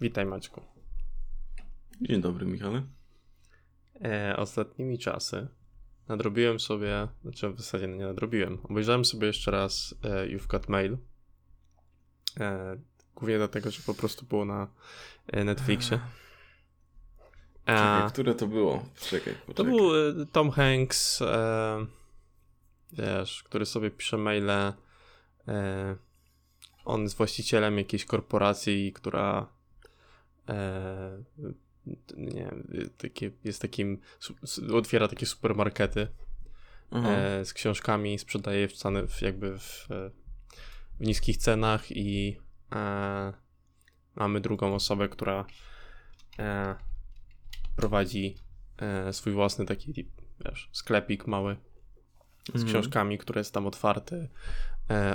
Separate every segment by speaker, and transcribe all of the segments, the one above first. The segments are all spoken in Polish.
Speaker 1: Witaj Maćku.
Speaker 2: Dzień dobry Michale.
Speaker 1: E, ostatnimi czasy nadrobiłem sobie, znaczy w zasadzie nie nadrobiłem, obejrzałem sobie jeszcze raz e, You've Got Mail. E, głównie dlatego, że po prostu było na e, Netflixie.
Speaker 2: Czekaj, które to było? Czekaj.
Speaker 1: To był e, Tom Hanks, e, wiesz, który sobie pisze maile. E, on jest właścicielem jakiejś korporacji, która e, nie wiem, takie, jest takim, otwiera takie supermarkety e, z książkami, sprzedaje w, ceny, w jakby w, w niskich cenach i e, mamy drugą osobę, która prowadzi swój własny taki wiesz, sklepik mały z
Speaker 2: Mhm.
Speaker 1: książkami, który jest tam otwarty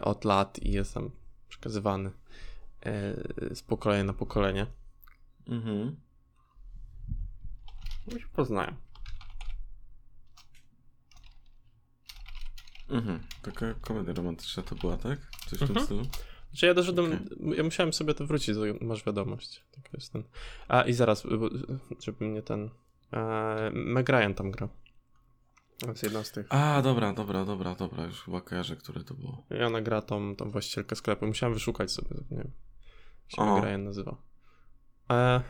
Speaker 1: od lat i jest tam przekazywany z pokolenia na pokolenie.
Speaker 2: Mhm.
Speaker 1: No się poznają.
Speaker 2: Mhm. Taka komedia romantyczna to była, tak? Coś w
Speaker 1: Mhm.
Speaker 2: tym stylu?
Speaker 1: Znaczy ja doszedłem,
Speaker 2: Okej.
Speaker 1: ja musiałem sobie to wrócić, masz wiadomość. Tak jest ten. A i zaraz, żeby mnie ten. E, Meg Ryan tam gra. Jest jedna z tych.
Speaker 2: A, dobra, dobra, dobra, dobra. Już chyba kojarzę, które to było.
Speaker 1: I ona gra tą, tą właścicielkę sklepu. Musiałem wyszukać sobie, nie wiem. Się
Speaker 2: O.
Speaker 1: Meg Ryan nazywa. E,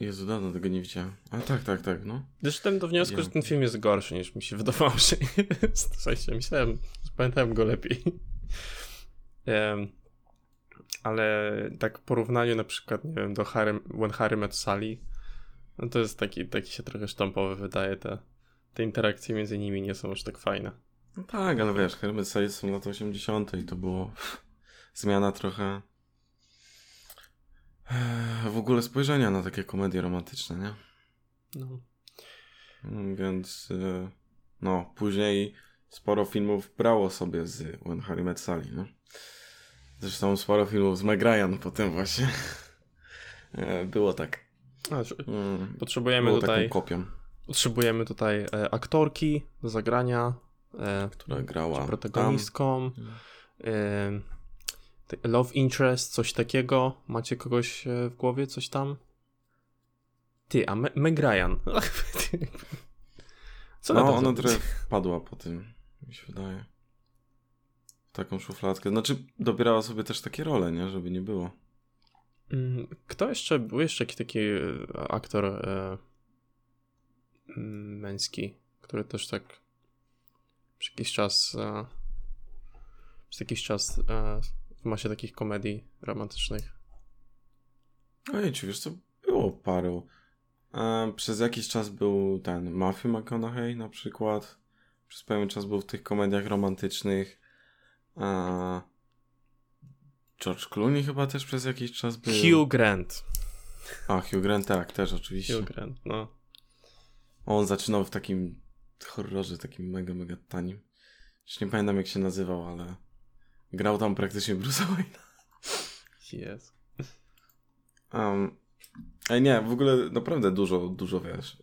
Speaker 2: Jezu, dawno tego nie widziałem. A tak, tak, tak, no.
Speaker 1: doszedłem do wniosku, że ten film jest gorszy niż mi się wydawało, że jest. W sensie myślałem, pamiętałem go lepiej. Em, ale tak w porównaniu na przykład, nie wiem, do Harry, When Harry Met Sally, no to jest taki, taki się trochę sztampowy wydaje, te, te interakcje między nimi nie są już tak fajne.
Speaker 2: no tak, ale wiesz, Hermet Side są lata 80. i to było zmiana trochę w ogóle spojrzenia na takie komedie romantyczne, nie?
Speaker 1: No.
Speaker 2: Mm, Więc e, no, później sporo filmów brało sobie z When Harry Met Sally, no. Zresztą sporo filmów z Meg Ryan potem właśnie e, było tak. Mm,
Speaker 1: potrzebujemy
Speaker 2: było
Speaker 1: tutaj,
Speaker 2: kopią,
Speaker 1: potrzebujemy tutaj e, aktorki do zagrania, e,
Speaker 2: która grała
Speaker 1: protagonistką,
Speaker 2: tam.
Speaker 1: Love interest, coś takiego. Macie kogoś e, w głowie, coś tam? Ty, a Me Meg Ryan. Co
Speaker 2: No, ona trochę padła po tym, mi się wydaje. W taką szufladkę. Znaczy, dobierała sobie też takie role, nie? Żeby nie było.
Speaker 1: Mm, Kto jeszcze, był jeszcze jakiś taki e, aktor e, mm, męski, który też tak przez jakiś czas e, przez jakiś czas e, w masie takich komedii romantycznych.
Speaker 2: Ej, czy wiesz co? Było paru. E, przez jakiś czas był ten Matthew McConaughey na przykład. Przez pewien czas był w tych komediach romantycznych. E, George Clooney chyba też przez jakiś czas był.
Speaker 1: Hugh Grant.
Speaker 2: A, Hugh Grant tak, też oczywiście.
Speaker 1: Hugh Grant, no.
Speaker 2: On zaczynał w takim horrorze, takim mega, mega tanim. Już nie pamiętam jak się nazywał, ale grał tam praktycznie Bruce'a Wayne'a.
Speaker 1: Jest.
Speaker 2: Um, ej nie, w ogóle naprawdę dużo, dużo wiesz,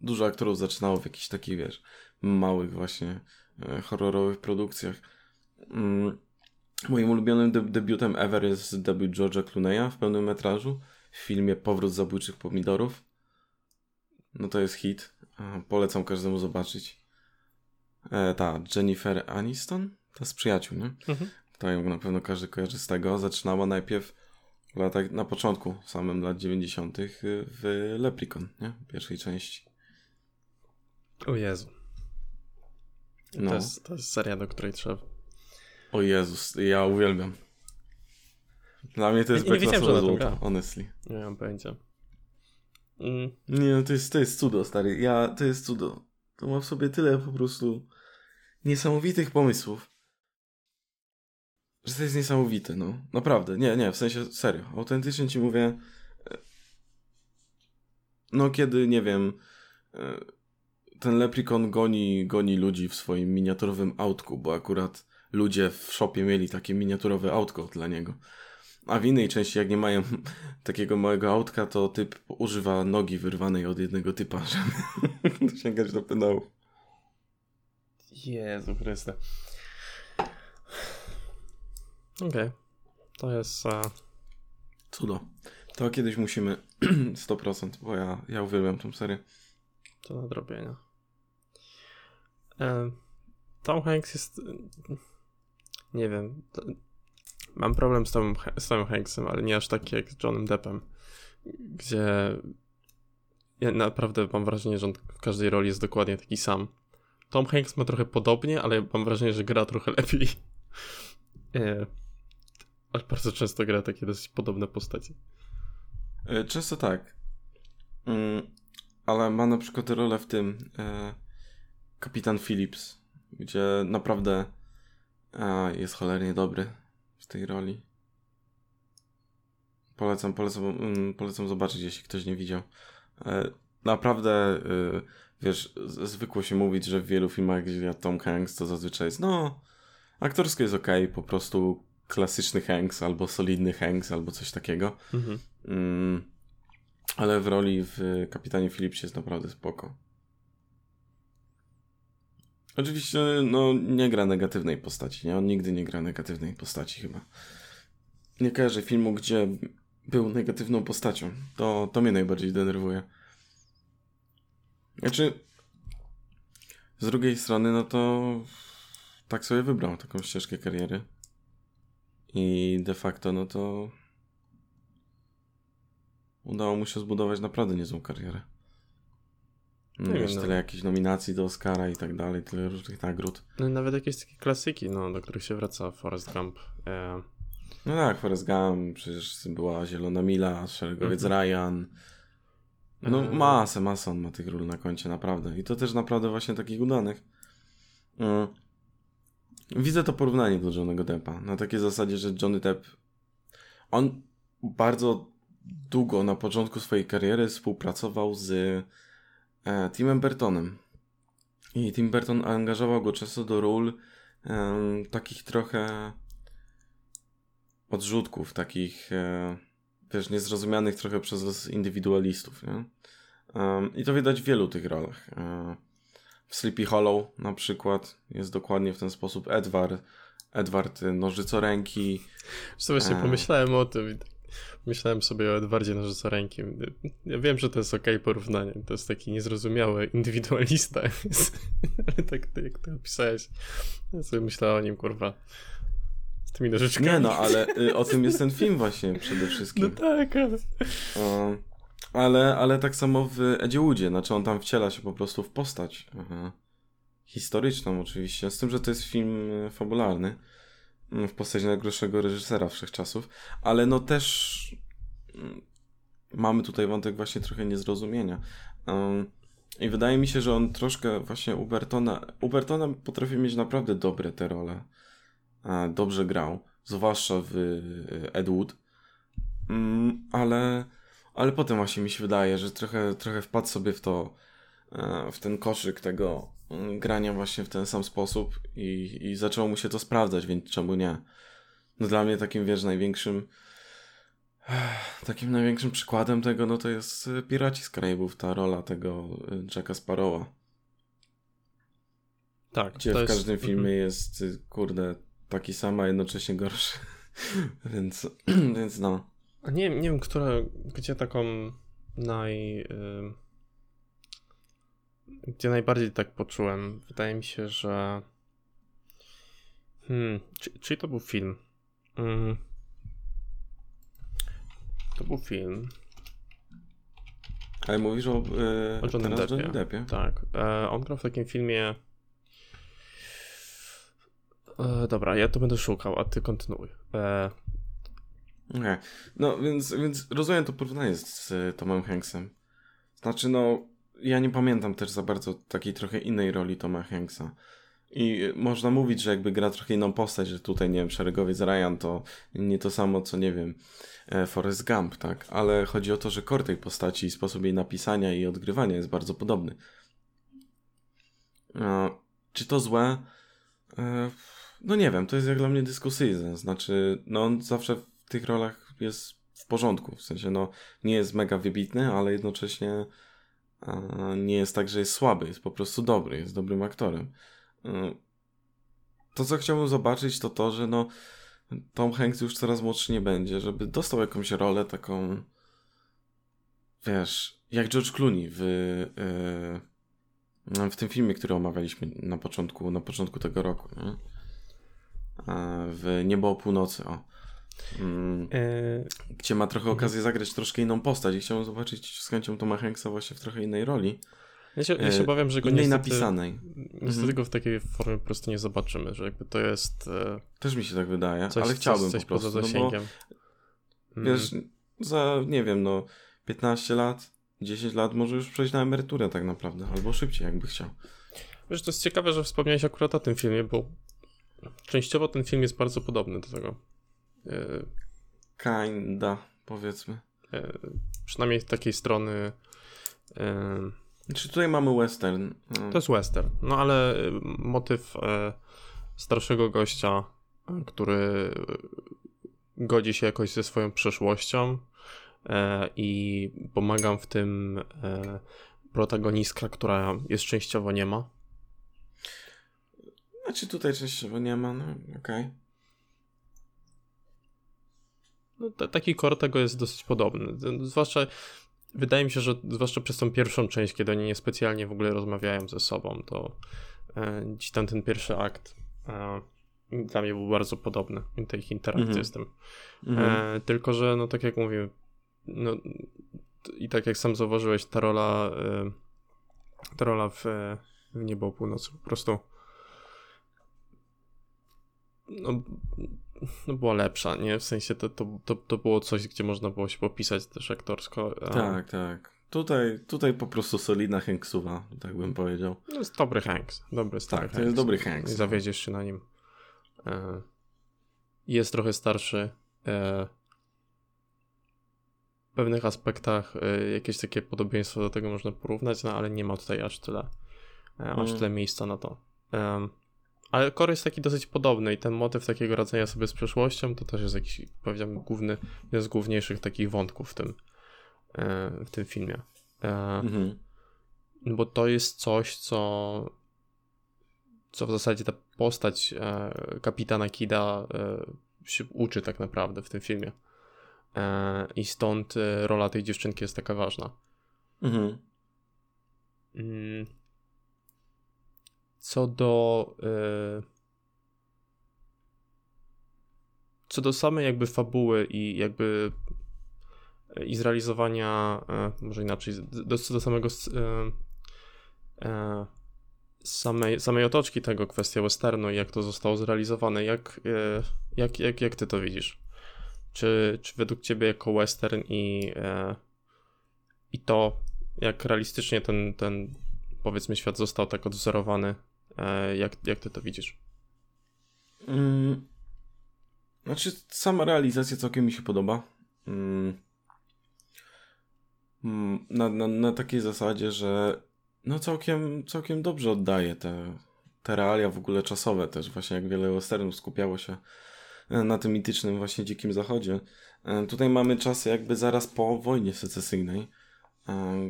Speaker 2: dużo aktorów zaczynało w jakichś takich, wiesz, małych właśnie e, horrorowych produkcjach. Mm, moim ulubionym de- debiutem ever jest debiut George'a Clooney'a w pełnym metrażu w filmie Powrót zabójczych pomidorów. No to jest hit. E, Polecam każdemu zobaczyć. E, ta Jennifer Aniston, ta z przyjaciół, nie?
Speaker 1: Mhm.
Speaker 2: To na pewno każdy kojarzy z tego. Zaczynała najpierw w latach, na początku samym lat 90. w Leprechaun, nie? Pierwszej części.
Speaker 1: O Jezu.
Speaker 2: No.
Speaker 1: To, jest, to jest seria, do której trzeba...
Speaker 2: O Jezus, ja uwielbiam. Dla mnie to jest beklasowe złoto, honestly.
Speaker 1: Nie mam pojęcia. Mm,
Speaker 2: Nie, no to jest, to jest cudo, stary. Ja, to jest cudo. To ma w sobie tyle po prostu niesamowitych pomysłów. Że to jest niesamowite, no. Naprawdę, nie, nie, w sensie serio. Autentycznie ci mówię. e, No, kiedy, nie wiem, e, ten Leprechaun goni, goni ludzi w swoim miniaturowym autku, bo akurat ludzie w shopie mieli takie miniaturowe autko dla niego. A w innej części, jak nie mają takiego małego autka, to typ używa nogi wyrwanej od jednego typa, żeby dosięgać do pedału.
Speaker 1: Jezu Chryste. Okej. To jest... A...
Speaker 2: Cudo. To kiedyś musimy 100%, bo ja, ja uwielbiam tą serię.
Speaker 1: To nadrobienia. E, Tom Hanks jest... Nie wiem. To, mam problem z Tomem, z Tomem Hanksem, ale nie aż taki jak z Johnem Deppem, gdzie ja naprawdę mam wrażenie, że on w każdej roli jest dokładnie taki sam. Tom Hanks ma trochę podobnie, ale mam wrażenie, że gra trochę lepiej. E, ale bardzo często gra takie dosyć podobne postacie.
Speaker 2: E, Często tak. Mm, ale ma na przykład rolę w tym e, Kapitan Phillips, gdzie naprawdę jest cholernie dobry w tej roli. Polecam, polecam, mm, polecam zobaczyć, jeśli ktoś nie widział. E, naprawdę, wiesz, zwykło się mówić, że w wielu filmach, gdzie gra Tom Hanks, to zazwyczaj jest, no, aktorsko jest ok, po prostu klasyczny Hanks, albo solidny Hanks, albo coś takiego.
Speaker 1: Mhm.
Speaker 2: Mm, ale w roli w Kapitanie Philipsie jest naprawdę spoko. Oczywiście, no, nie gra negatywnej postaci, nie? On nigdy nie gra negatywnej postaci chyba. Nie kojarzę filmu, gdzie był negatywną postacią. To, to mnie najbardziej denerwuje. Znaczy, z drugiej strony, no to tak sobie wybrał taką ścieżkę kariery. I de facto, no to udało mu się zbudować naprawdę niezłą karierę. No,
Speaker 1: Nie
Speaker 2: wiesz,
Speaker 1: no.
Speaker 2: tyle jakichś nominacji do Oscara i tak dalej, tyle różnych nagród.
Speaker 1: No i nawet jakieś takie klasyki, no, do których się wraca Forrest Gump. E,
Speaker 2: No tak, Forrest Gump, przecież była Zielona Mila, Szeregowiec Ryan. No
Speaker 1: Mhm.
Speaker 2: masę, masę on ma tych ról na koncie, naprawdę. I to też naprawdę właśnie takich udanych. Mm. Widzę to porównanie do Johnnego Deppa. Na takiej zasadzie, że Johnny Depp on bardzo długo na początku swojej kariery współpracował z e, Timem Burtonem. I Tim Burton angażował go często do ról em, takich trochę odrzutków, takich e, też niezrozumianych trochę przez indywidualistów. Nie? Em, I to widać w wielu tych rolach. E, w Sleepy Hollow na przykład jest dokładnie w ten sposób Edward, Edward Nożycoręki.
Speaker 1: Zresztą właśnie
Speaker 2: A.
Speaker 1: pomyślałem o tym i tak myślałem sobie o Edwardzie Nożycorękim. Ja wiem, że to jest okej porównanie. To jest taki niezrozumiały indywidualista. Ale tak to, jak ty opisałeś, ja sobie myślałem o nim, kurwa, z tymi nożyczkami.
Speaker 2: Nie no, ale y, o tym jest ten film właśnie przede wszystkim.
Speaker 1: No tak, ale...
Speaker 2: Um, ale, ale tak samo w Edzie Woodzie, znaczy on tam wciela się po prostu w postać. Aha. Historyczną oczywiście, z tym, że to jest film e, fabularny mm, w postaci najgorszego reżysera wszechczasów, ale no też mm, mamy tutaj wątek właśnie trochę niezrozumienia. Um, I wydaje mi się, że on troszkę właśnie u Bertona, u Bertona potrafi mieć naprawdę dobre te role. Dobrze grał, zwłaszcza w e, Ed Wood. Mm, ale, ale potem właśnie mi się wydaje, że trochę, trochę wpadł sobie w to, e, w ten koszyk tego mm, grania właśnie w ten sam sposób i, i zaczęło mu się to sprawdzać, więc czemu nie? No dla mnie takim, wiesz, największym takim największym przykładem tego, no to jest e, Piraci z Karaibów, ta rola tego e, Jacka Sparrowa,
Speaker 1: Tak,
Speaker 2: gdzie w
Speaker 1: jest-
Speaker 2: każdym
Speaker 1: mhm.
Speaker 2: filmie jest, kurde, taki sam, a jednocześnie gorszy. więc, więc no.
Speaker 1: A Nie, nie wiem, która, gdzie taką naj... Y, gdzie najbardziej tak poczułem. Wydaje mi się, że... Hmm, czy, czyli to był film? Mm. To był film.
Speaker 2: Ale mówisz o, e,
Speaker 1: O Johnnym
Speaker 2: teraz
Speaker 1: Deppie.
Speaker 2: Johnny Deppie?
Speaker 1: Tak. E, on grał w takim filmie... E, dobra, ja to będę szukał, a ty kontynuuj. E,
Speaker 2: No, więc, więc rozumiem to porównanie z, z Tomem Hanksem. Znaczy, no, ja nie pamiętam też za bardzo takiej trochę innej roli Toma Hanksa. I y, można mówić, że jakby gra trochę inną postać, że tutaj, nie wiem, szeregowiec Ryan to nie to samo, co, nie wiem, e, Forrest Gump, tak? Ale chodzi o to, że core tej postaci i sposób jej napisania i odgrywania jest bardzo podobny. E, czy to złe? E, no nie wiem, to jest jak dla mnie dyskusyjne. Znaczy, no on zawsze tych rolach jest w porządku. W sensie, no nie jest mega wybitny, ale jednocześnie e, nie jest tak, że jest słaby. Jest po prostu dobry, jest dobrym aktorem. E, to, co chciałbym zobaczyć, to to, że no Tom Hanks już coraz młodszy nie będzie, żeby dostał jakąś rolę taką, wiesz, jak George Clooney w, yy, w tym filmie, który omawialiśmy na początku, na początku tego roku, nie? w Niebo o północy, o. Mm, e... Gdzie ma trochę okazję zagrać troszkę inną postać i chciałem zobaczyć z chęcią Toma Hanksa właśnie w trochę innej roli.
Speaker 1: Ja się, ja się obawiam, że go
Speaker 2: innej
Speaker 1: niestety,
Speaker 2: napisanej.
Speaker 1: Niestety mhm. go w takiej formie po prostu nie zobaczymy, że jakby to jest... E,
Speaker 2: Też mi się tak wydaje, coś, ale chciałbym coś, coś po prostu. Poza zasięgiem. No bo, wiesz, mm. za, nie wiem, no 15 lat, 10 lat może już przejść na emeryturę tak naprawdę, albo szybciej jakby chciał.
Speaker 1: Wiesz, to jest ciekawe, że wspomniałeś akurat o tym filmie, bo częściowo ten film jest bardzo podobny do tego.
Speaker 2: E, Kinda, powiedzmy.
Speaker 1: E, przynajmniej z takiej strony.
Speaker 2: E, Czy tutaj mamy western?
Speaker 1: To jest western, no ale motyw starszego gościa, który godzi się jakoś ze swoją przeszłością i pomagam w tym protagonistka, która jest częściowo nie ma.
Speaker 2: Znaczy tutaj częściowo nie ma, no okej. Okay.
Speaker 1: No, taki core tego jest dosyć podobny. Zwłaszcza wydaje mi się, że zwłaszcza przez tą pierwszą część, kiedy oni niespecjalnie w ogóle rozmawiają ze sobą, to e, gdzieś tam ten pierwszy akt e, dla mnie był bardzo podobny, ta ich interakcja mm -hmm. z tym. E, tylko, że no tak jak mówię, no i tak jak sam zauważyłeś, ta rola e, ta rola w, w Niebo Północy po prostu no, no była lepsza, nie? W sensie to, to, to, to było coś, gdzie można było się popisać też aktorsko.
Speaker 2: Tak, tak. Tutaj, tutaj po prostu solidna Hanksuwa, tak bym powiedział.
Speaker 1: To jest dobry Hanks, dobry stary
Speaker 2: Tak, to jest dobry Hanks.
Speaker 1: Nie zawiedziesz się na nim. E, jest trochę starszy. E, w pewnych aspektach e, jakieś takie podobieństwo do tego można porównać, no ale nie ma tutaj aż tyle, aż mm. tyle miejsca na to. Ale core jest taki dosyć podobny i ten motyw takiego radzenia sobie z przeszłością to też jest jakiś, powiedziałbym, główny, jeden z główniejszych takich wątków w tym, e, w tym filmie. E, mhm. Bo to jest coś, co co w zasadzie ta postać e, kapitana Kida się uczy tak naprawdę w tym filmie. I stąd rola tej dziewczynki jest taka ważna. Mhm. Mm. Co do. Yy, co do samej jakby fabuły i jakby e, i zrealizowania, yy, może inaczej, do, do samego samej, samej otoczki tego, kwestia westernu i jak to zostało zrealizowane, jak, jak, jak, jak ty to widzisz? Czy, czy według ciebie jako western i, i to, jak realistycznie ten, ten powiedzmy świat został tak odwzorowany, E, jak, jak ty to widzisz?
Speaker 2: Mm, znaczy, sama realizacja całkiem mi się podoba. Mm, mm, na, na, na takiej zasadzie, że no całkiem, całkiem dobrze oddaje te, te realia w ogóle czasowe też, właśnie jak wiele westernów skupiało się e, na tym mitycznym właśnie Dzikim Zachodzie. E, tutaj mamy czasy jakby zaraz po wojnie secesyjnej,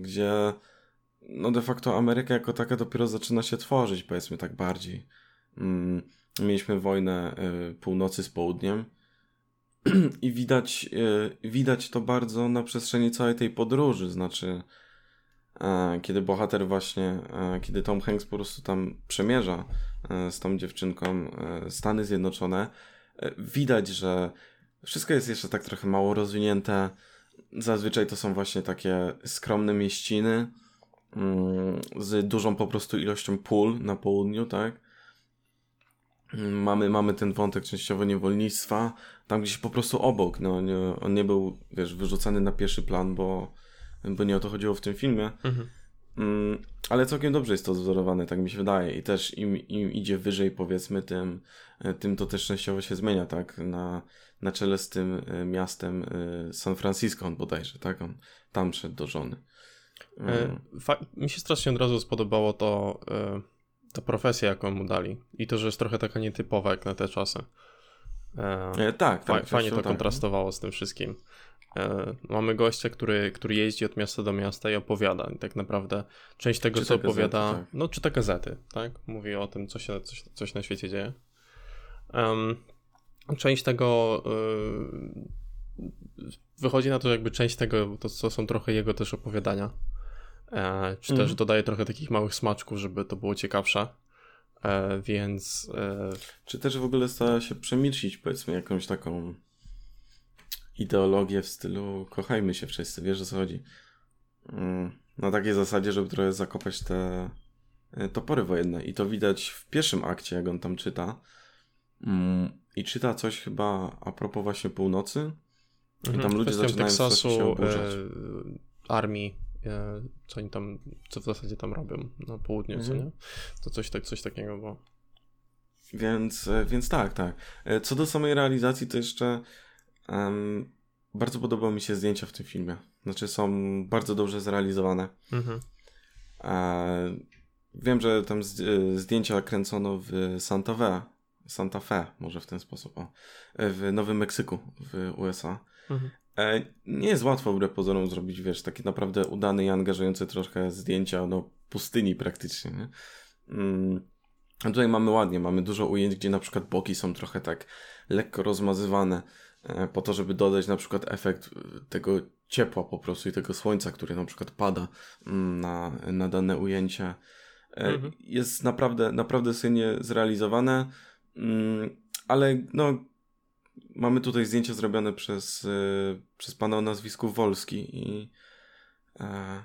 Speaker 2: gdzie no de facto Ameryka jako taka dopiero zaczyna się tworzyć, powiedzmy tak bardziej. Mm, mieliśmy wojnę y, północy z południem i widać, y, widać to bardzo na przestrzeni całej tej podróży, znaczy e, kiedy bohater właśnie, e, kiedy Tom Hanks po prostu tam przemierza e, z tą dziewczynką Stany Zjednoczone, widać, że wszystko jest jeszcze tak trochę mało rozwinięte. Zazwyczaj to są właśnie takie skromne mieściny, z dużą po prostu ilością pól na południu, tak? Mm, mamy, mamy ten wątek częściowo niewolnictwa, tam gdzieś po prostu obok, no, nie, on nie był, wiesz, wyrzucany na pierwszy plan, bo, bo nie o to chodziło w tym filmie. Mhm. Mm, ale całkiem dobrze jest to wzorowane, tak mi się wydaje. I też im, im idzie wyżej, powiedzmy, tym, tym to też częściowo się zmienia, tak? Na, na czele z tym e, miastem e, San Francisco on bodajże, tak? On tam szedł do żony.
Speaker 1: Mm. Mi się strasznie od razu spodobało to, e, ta profesja, jaką mu dali. I to, że jest trochę taka nietypowa jak na te czasy.
Speaker 2: E, tak, tak.
Speaker 1: Fajnie to tak. kontrastowało z tym wszystkim. E, mamy gościa, który, który jeździ od miasta do miasta i opowiada. I tak naprawdę część tego, czyta co opowiada, gazety, tak. no czyta gazety, tak? Mówi o tym, co się, coś, coś na świecie dzieje. Um, część tego yy, wychodzi na to, że jakby część tego to, to są trochę jego też opowiadania. E, czy
Speaker 2: Mhm.
Speaker 1: też dodaje trochę takich małych smaczków, żeby to było ciekawsze. E, więc e,
Speaker 2: Czy też w ogóle stara się przemilczyć, powiedzmy, jakąś taką ideologię w stylu kochajmy się wszyscy, wiesz o co chodzi? Mm, Na takiej zasadzie, żeby trochę zakopać te e, topory wojenne. I to widać w pierwszym akcie, jak on tam czyta. Mm, I czyta coś chyba a propos właśnie północy. I tam ludzie
Speaker 1: kwestią
Speaker 2: zaczynają strasznie się
Speaker 1: Teksasu,
Speaker 2: oburzać.
Speaker 1: e, armii, e, co oni tam, co w zasadzie tam robią na południu, co
Speaker 2: Mhm.
Speaker 1: nie? To coś, tak, coś takiego było.
Speaker 2: Więc, e, więc tak, tak. E, Co do samej realizacji, to jeszcze em, bardzo podobały mi się zdjęcia w tym filmie. Znaczy są bardzo dobrze zrealizowane.
Speaker 1: Mhm.
Speaker 2: E, wiem, że tam e, zdjęcia kręcono w Santa Fe, Santa Fe, może w ten sposób, o, w Nowym Meksyku w USA.
Speaker 1: Mhm.
Speaker 2: E, nie jest łatwo wbrew pozorom zrobić, wiesz, takie naprawdę udane i angażujące troszkę zdjęcia, no pustyni praktycznie, nie? Mm. A tutaj mamy ładnie, mamy dużo ujęć, gdzie na przykład boki są trochę tak lekko rozmazywane, e, po to, żeby dodać na przykład efekt e, tego ciepła po prostu i tego słońca, które na przykład pada mm, na, na dane ujęcie. E,
Speaker 1: Mhm.
Speaker 2: Jest naprawdę, naprawdę silnie zrealizowane, mm, ale no mamy tutaj zdjęcie zrobione przez, e, przez pana o nazwisku Wolski i e,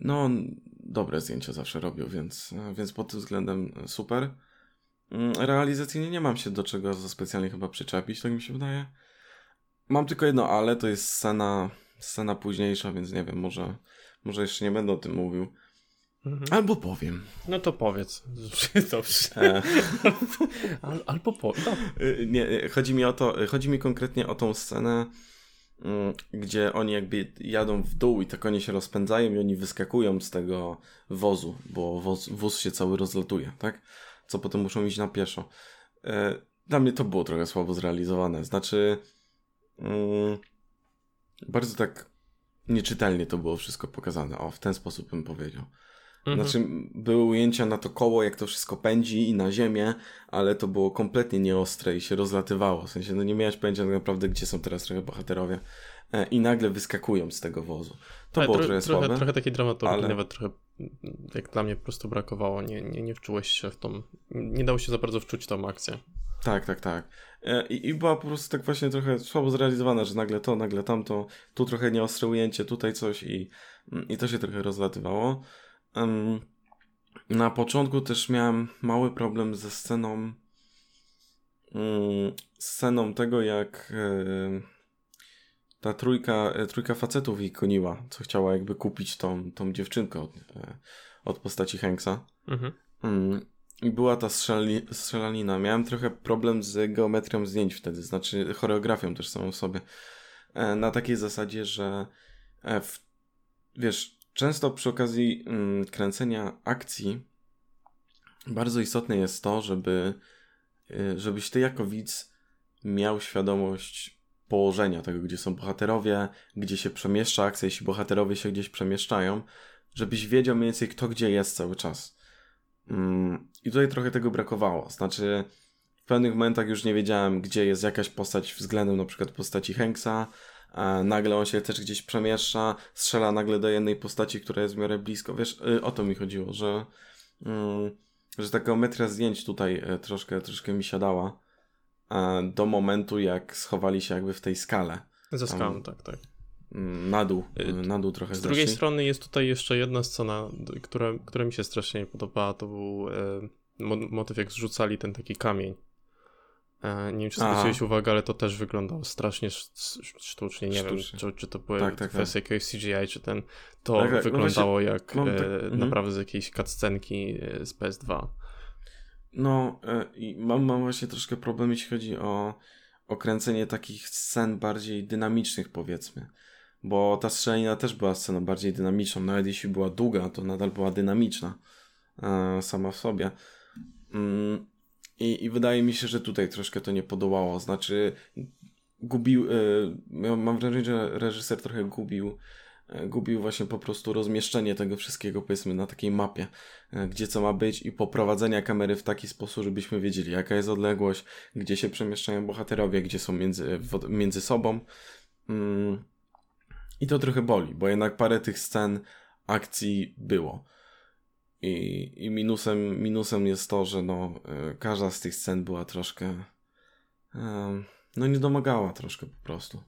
Speaker 2: no dobre zdjęcia zawsze robił, więc, e, więc pod tym względem super. Mm, Realizacyjnie nie mam się do czego za specjalnie chyba przyczepić, tak mi się wydaje. Mam tylko jedno ale, to jest scena, scena późniejsza, więc nie wiem, może, może jeszcze nie będę o tym mówił.
Speaker 1: Mhm.
Speaker 2: Albo powiem.
Speaker 1: No to powiedz. Dobrze.
Speaker 2: E,
Speaker 1: Al, albo po. No.
Speaker 2: Nie, y, chodzi mi o to, y, chodzi mi konkretnie o tą scenę, mm, gdzie oni jakby jadą w dół i tak oni się rozpędzają i oni wyskakują z tego wozu, bo woz, wóz się cały rozlatuje, tak? Co potem muszą iść na pieszo. E, Dla mnie to było trochę słabo zrealizowane. Znaczy, mm, bardzo tak nieczytelnie to było wszystko pokazane. O, w ten sposób bym powiedział.
Speaker 1: Mhm.
Speaker 2: Znaczy, były ujęcia na to koło, jak to wszystko pędzi i na ziemię, ale to było kompletnie nieostre i się rozlatywało. W sensie, no nie miałeś pojęcia tak naprawdę, gdzie są teraz trochę bohaterowie. E, I nagle wyskakują z tego wozu. To
Speaker 1: Ale
Speaker 2: było
Speaker 1: tro-
Speaker 2: trochę
Speaker 1: trochę,
Speaker 2: słabe.
Speaker 1: trochę takiej dramaturgii,
Speaker 2: ale-
Speaker 1: nawet trochę, jak dla mnie po prostu brakowało, nie, nie, nie wczułeś się w tą, nie dało się za bardzo wczuć tą akcję.
Speaker 2: Tak, tak, tak. E, I, I była po prostu tak właśnie trochę słabo zrealizowana, że nagle to, nagle tamto, tu trochę nieostre ujęcie, tutaj coś i, i to się trochę rozlatywało. Na początku też miałem mały problem ze sceną mm, sceną tego, jak e, ta trójka, e, trójka facetów jej koniła, co chciała jakby kupić tą, tą dziewczynkę od, e, od postaci Hanksa.
Speaker 1: Mhm.
Speaker 2: Mm, I była ta strzelani, strzelanina. Miałem trochę problem z geometrią zdjęć wtedy, znaczy choreografią też samą w sobie. Na takiej zasadzie, że w, wiesz, często przy okazji mm, kręcenia akcji bardzo istotne jest to, żeby y, żebyś ty jako widz miał świadomość położenia tego, gdzie są bohaterowie, gdzie się przemieszcza akcja, jeśli bohaterowie się gdzieś przemieszczają, żebyś wiedział mniej więcej kto gdzie jest cały czas. Mm, I tutaj trochę tego brakowało. Znaczy, w pewnych momentach już nie wiedziałem, gdzie jest jakaś postać względem na przykład postaci Hanksa. A nagle on się też gdzieś przemieszcza, strzela nagle do jednej postaci, która jest w miarę blisko. Wiesz, y, o to mi chodziło, że, mm, że ta geometria zdjęć tutaj y, troszkę, troszkę mi siadała e, do momentu, jak schowali się jakby w tej skale.
Speaker 1: Ze skałą, tak, tak.
Speaker 2: Mm, Na dół,
Speaker 1: Y,
Speaker 2: y, na dół trochę
Speaker 1: Z drugiej
Speaker 2: zeszli.
Speaker 1: strony jest tutaj jeszcze jedna scena, która, która mi się strasznie nie podobała, to był e, mo- motyw jak zrzucali ten taki kamień. E, nie wiem, czy zwróciłeś uwagę, ale to też wyglądało strasznie sz- sz- sztucznie. Nie
Speaker 2: Sztucznie.
Speaker 1: wiem, czy, czy to były
Speaker 2: Tak, tak,
Speaker 1: kwestie jakiegoś CGI, czy ten. To
Speaker 2: Tak, tak. No
Speaker 1: wyglądało jak
Speaker 2: mam
Speaker 1: e,
Speaker 2: tak- mhm.
Speaker 1: naprawdę z jakiejś cutscenki e, z PS2.
Speaker 2: No e, i mam, mam właśnie troszkę problem, jeśli chodzi o, o kręcenie takich scen bardziej dynamicznych, powiedzmy. Bo ta strzelanina też była sceną bardziej dynamiczną. Nawet jeśli była długa, to nadal była dynamiczna e, sama w sobie. Mm, i, I wydaje mi się, że tutaj troszkę to nie podołało. Znaczy, gubił. Ja mam wrażenie, że reżyser trochę gubił e, gubił właśnie po prostu rozmieszczenie tego wszystkiego, powiedzmy, na takiej mapie, e, gdzie co ma być i poprowadzenia kamery w taki sposób, żebyśmy wiedzieli, jaka jest odległość, gdzie się przemieszczają bohaterowie, gdzie są między, między sobą. Mm. I to trochę boli, bo jednak parę tych scen akcji było. I, i minusem, minusem jest to, że no, y, każda z tych scen była troszkę. Y, no, nie domagała troszkę po prostu.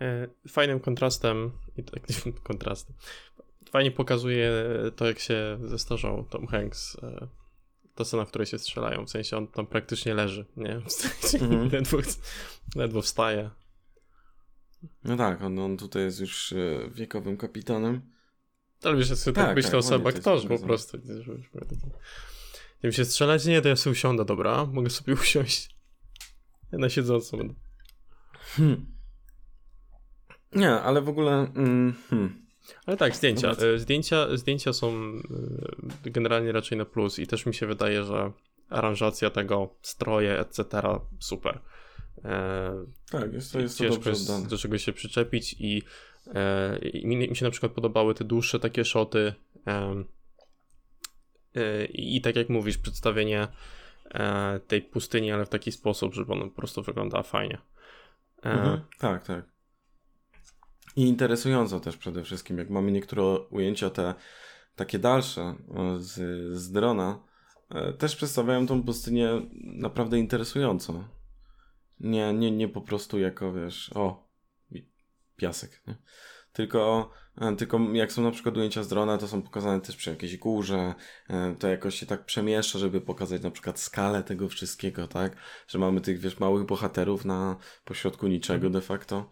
Speaker 1: E, fajnym kontrastem, kontrastem, fajnie pokazuje to, jak się zestarzał Tom Hanks. E, ta scena, w której się strzelają, w sensie on tam praktycznie leży, nie? W sensie mm -hmm. ledwo, ledwo wstaje.
Speaker 2: No tak, on, on tutaj jest już e, wiekowym kapitanem.
Speaker 1: Ale wiesz, ja sobie tak, tak myślał tak, sam aktorzy po prostu. Nie się strzelać? Nie, to ja sobie usiądę, dobra? Mogę sobie usiąść. Ja na siedząco będę. Hmm.
Speaker 2: Nie, ale w ogóle... Mm, hmm.
Speaker 1: Ale tak, zdjęcia. E, zdjęcia. Zdjęcia są e, generalnie raczej na plus i też mi się wydaje, że aranżacja tego, stroje, etc. super.
Speaker 2: E, tak, jest to, jest to dobrze jest
Speaker 1: do czegoś się przyczepić i, i mi, mi, się na przykład podobały te dłuższe takie szoty e, i tak jak mówisz, przedstawienie e, tej pustyni, ale w taki sposób, żeby ona po prostu wyglądała fajnie.
Speaker 2: E, mhm, tak, tak. I interesująco też przede wszystkim, jak mamy niektóre ujęcia te takie dalsze e, z, z drona, też przedstawiają tą pustynię naprawdę interesująco. Nie, nie, nie po prostu jako, wiesz, o, piasek, nie? Tylko, e, tylko jak są na przykład ujęcia z drona, to są pokazane też przy jakiejś górze, e, to jakoś się tak przemieszcza, żeby pokazać na przykład skalę tego wszystkiego, tak? Że mamy tych, wiesz, małych bohaterów na pośrodku niczego de facto.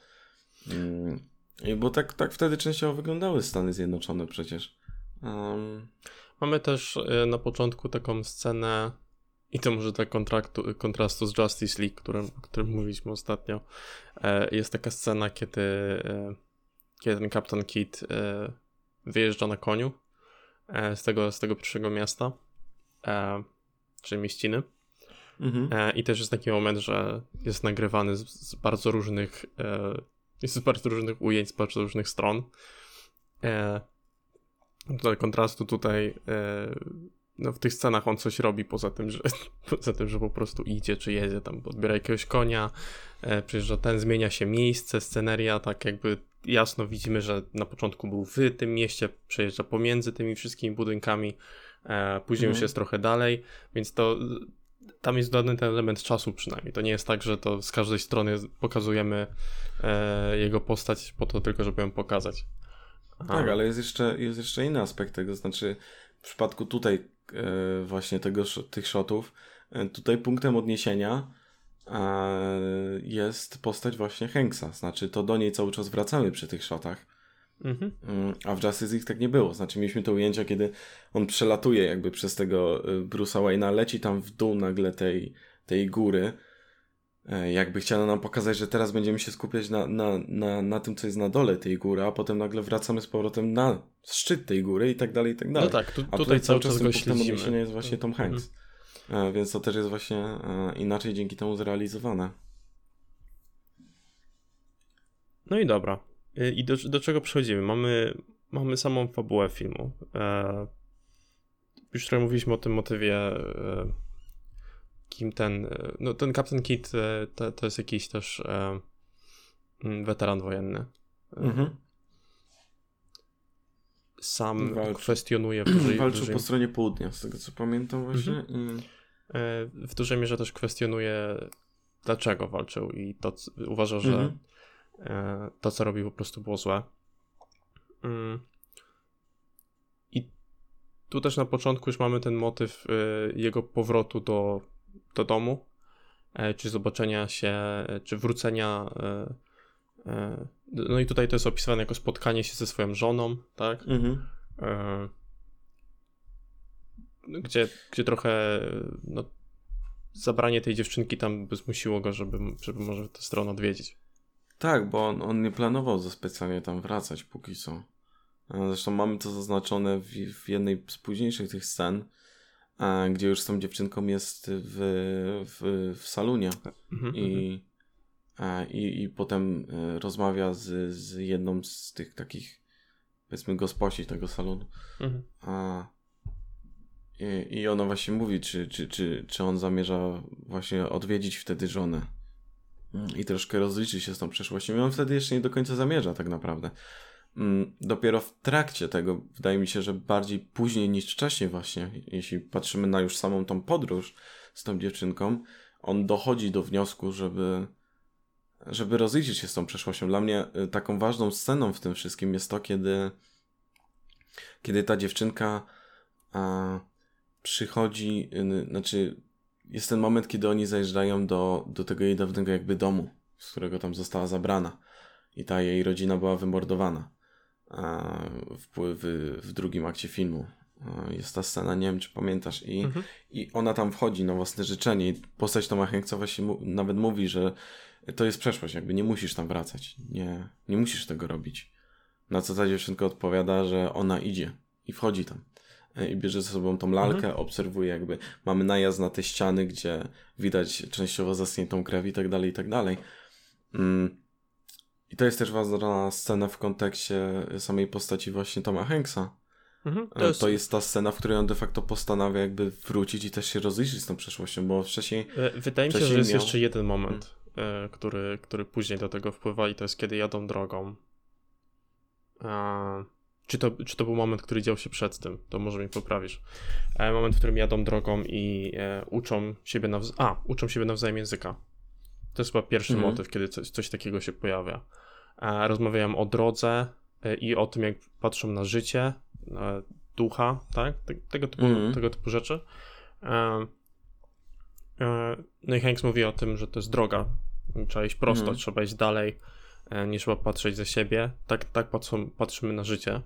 Speaker 2: Mm, bo tak, tak wtedy częściowo wyglądały Stany Zjednoczone przecież. Um...
Speaker 1: Mamy też e, na początku taką scenę i to może tak kontraktu, kontrastu z Justice League, którym, o którym mówiliśmy ostatnio. E, jest taka scena, kiedy, e, kiedy ten Captain Kid e, wyjeżdża na koniu z, tego, z tego pierwszego miasta, czyli mieściny. Mhm. I też jest taki moment, że jest nagrywany z, z bardzo różnych jest z bardzo różnych ujęć, z bardzo różnych stron. Tutaj kontrastu tutaj no, w tych scenach on coś robi poza tym, że, poza tym, że po prostu idzie czy jedzie tam, odbiera jakiegoś konia, e, przyjeżdża ten, zmienia się miejsce, sceneria, tak jakby jasno widzimy, że na początku był w tym mieście, przejeżdża pomiędzy tymi wszystkimi budynkami, e, później już mhm. jest trochę dalej, więc to tam jest dodany ten element czasu przynajmniej. To nie jest tak, że to z każdej strony pokazujemy e, jego postać po to tylko, żeby ją pokazać.
Speaker 2: Aha. Tak, ale jest jeszcze, jest jeszcze inny aspekt tego, znaczy w przypadku tutaj właśnie tego, tych shotów. E, tutaj punktem odniesienia e, jest postać właśnie Hanksa. Znaczy, to do niej cały czas wracamy przy tych shotach. Mhm. A w Justice League tak nie było. Znaczy, mieliśmy te ujęcia, kiedy on przelatuje jakby przez tego Bruce'a Wayne'a, leci tam w dół nagle tej, tej góry E, jakby chciano nam pokazać, że teraz będziemy się skupiać na, na, na, na tym, co jest na dole tej góry, a potem nagle wracamy z powrotem na szczyt tej góry i tak dalej, i tak dalej.
Speaker 1: No tak, tu, a tutaj cały czas go śledzimy.
Speaker 2: jest właśnie Tom mhm. Hanks. Mhm. Więc to też jest właśnie e, inaczej dzięki temu zrealizowane.
Speaker 1: No i dobra. I do, do czego przechodzimy? Mamy, mamy samą fabułę filmu. E, już trochę mówiliśmy o tym motywie e, kim ten, e, no ten Captain Kid e, to, to jest jakiś też e, mm, weteran wojenny. Mhm. Sam Walczy. kwestionuje
Speaker 2: w dużej, Walczył dużej... po stronie południa, z tego co pamiętam właśnie. Mhm. I...
Speaker 1: W dużej mierze też kwestionuje dlaczego walczył i to uważa, że mhm. to co robi po prostu było złe. Mm. I tu też na początku już mamy ten motyw jego powrotu do do domu, e, czy zobaczenia się, e, czy wrócenia. E, no i tutaj to jest opisywane jako spotkanie się ze swoją żoną, tak? Mhm. Gdzie, gdzie trochę no, zabranie tej dziewczynki tam by zmusiło go, żeby, żeby może tę stronę odwiedzić.
Speaker 2: Tak, bo on, on nie planował za specjalnie tam wracać póki co. Zresztą mamy to zaznaczone w, w jednej z późniejszych tych scen, gdzie już z tą dziewczynką jest w, w, w salonie mhm, i, e, i, i potem e, rozmawia z, z jedną z tych takich, powiedzmy, gosposi tego salonu.
Speaker 1: Mhm.
Speaker 2: A, i, I ona właśnie mówi, czy, czy, czy, czy on zamierza właśnie odwiedzić wtedy żonę i troszkę rozliczyć się z tą przeszłością. I on wtedy jeszcze nie do końca zamierza tak naprawdę. Mm, dopiero w trakcie tego, wydaje mi się, że bardziej później niż wcześniej właśnie, jeśli patrzymy na już samą tą podróż z tą dziewczynką, on dochodzi do wniosku, żeby żeby rozliczyć się z tą przeszłością. Dla mnie y, taką ważną sceną w tym wszystkim jest to, kiedy kiedy ta dziewczynka a, przychodzi, y, znaczy jest ten moment, kiedy oni zajeżdżają do, do tego jej dawnego jakby domu, z którego tam została zabrana i ta jej rodzina była wymordowana w, w, w drugim akcie filmu. Jest ta scena, nie wiem czy pamiętasz, i, mhm. i ona tam wchodzi na własne życzenie. I postać Toma Hanksa właśnie mu, nawet mówi, że to jest przeszłość, jakby nie musisz tam wracać. Nie, nie musisz tego robić. Na co ta dziewczynka odpowiada, że ona idzie i wchodzi tam. E, I bierze ze sobą tą lalkę, mhm. obserwuje jakby, mamy najazd na te ściany, gdzie widać częściowo zaschniętą krew i tak dalej, i tak dalej. Mm. I to jest też ważna scena w kontekście samej postaci właśnie Toma Hanksa. Mhm, to, jest... to, jest... ta scena, w której on de facto postanawia jakby wrócić i też się rozliczyć z tą przeszłością, bo wcześniej...
Speaker 1: E, wydaje mi się, że jest miał... jeszcze jeden moment, hmm. który, który później do tego wpływa i to jest kiedy jadą drogą. Czy to, czy to był moment, który dział się przed tym? To może mi poprawisz. moment, w którym jadą drogą i e, uczą siebie nawzajem... A, uczą siebie nawzajem języka. To jest chyba pierwszy mhm. motyw, kiedy coś, coś takiego się pojawia. E, rozmawiałem o drodze e, i o tym, jak patrzą na życie, ducha, tak? Tego typu, mhm. tego typu rzeczy. E, no i Hanks mówi o tym, że to jest droga. Trzeba iść prosto, mhm. trzeba iść dalej, nie trzeba patrzeć za siebie. Tak, tak patrzą, patrzymy na życie.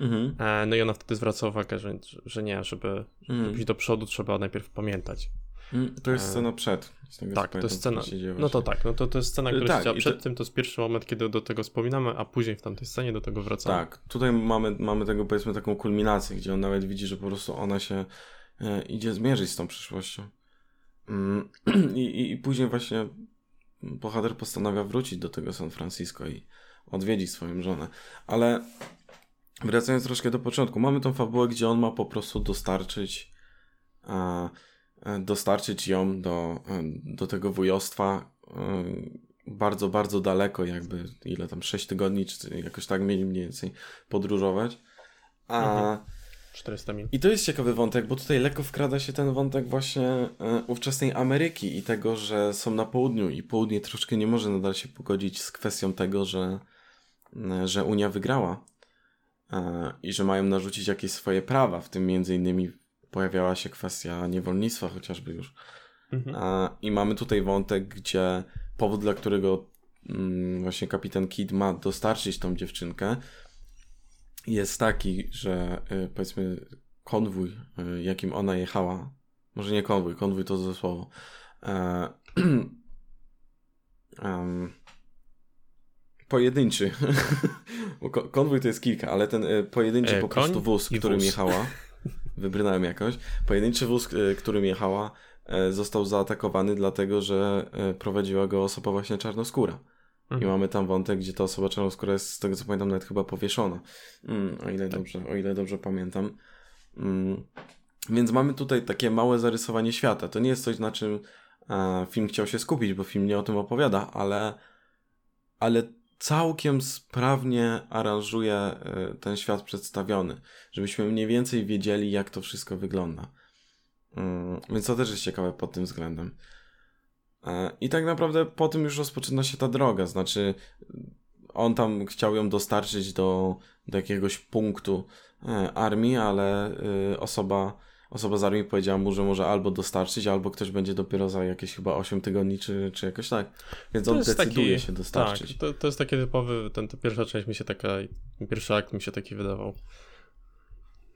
Speaker 1: Mhm. No i ona wtedy zwraca uwagę, że, że nie, żeby, żeby mhm. iść do przodu, trzeba najpierw pamiętać.
Speaker 2: Mm, to jest scena przed.
Speaker 1: tak, to jest scena. No to tak, no to, to jest scena, która tak, się dzieje przed to... tym, to jest pierwszy moment, kiedy do tego wspominamy, a później w tamtej scenie do tego wracamy.
Speaker 2: Tak, tutaj mamy, mamy tego powiedzmy taką kulminację, gdzie on nawet widzi, że po prostu ona się e, idzie zmierzyć z tą przyszłością. Mm, i, I później właśnie bohater postanawia wrócić do tego San Francisco i odwiedzić swoją żonę. Ale wracając troszkę do początku, mamy tą fabułę, gdzie on ma po prostu dostarczyć. E, dostarczyć ją do, e, do tego wujostwa e, bardzo, bardzo daleko, jakby ile tam, 6 tygodni, czy jakoś tak mieli mniej więcej podróżować. A, mhm.
Speaker 1: 400 mil.
Speaker 2: I to jest ciekawy wątek, bo tutaj lekko wkrada się ten wątek właśnie ówczesnej Ameryki i tego, że są na południu i południe troszkę nie może nadal się pogodzić z kwestią tego, że, że Unia wygrała i że mają narzucić jakieś swoje prawa, w tym między innymi pojawiała się kwestia niewolnictwa chociażby już. Mhm. I mamy tutaj wątek, gdzie powód, dla którego mm, właśnie kapitan Kid ma dostarczyć tą dziewczynkę, jest taki, że y, powiedzmy konwój, y, jakim ona jechała, może nie konwój, konwój to ze słowo, um, pojedynczy, konwój to jest kilka, ale ten y, pojedynczy e, po prostu wóz, którym wóz. jechała, wybrnąłem jakoś. Pojedynczy wóz, e, którym jechała, e, został zaatakowany dlatego, że e, prowadziła go osoba właśnie czarnoskóra. Mhm. I mamy tam wątek, gdzie ta osoba czarnoskóra jest, z tego co pamiętam, nawet chyba powieszona. Mm, o, ile tak. dobrze, o ile dobrze pamiętam. Mm. Więc mamy tutaj takie małe zarysowanie świata. To nie jest coś, na czym film chciał się skupić, bo film nie o tym opowiada, ale, ale całkiem sprawnie aranżuje e, ten świat przedstawiony, żebyśmy mniej więcej wiedzieli, jak to wszystko wygląda. Mm, więc to też jest ciekawe pod tym względem. E, I tak naprawdę po tym już rozpoczyna się ta droga, znaczy on tam chciał ją dostarczyć do, do jakiegoś punktu e, armii, ale osoba osoba z armii powiedziała mu, że może albo dostarczyć, albo ktoś będzie dopiero za jakieś chyba 8 tygodni, czy, czy jakoś tak. Więc to on decyduje taki, się dostarczyć.
Speaker 1: Tak, to, to jest taki typowy, ten, ta pierwsza część mi się taka, pierwszy akt mi się taki wydawał.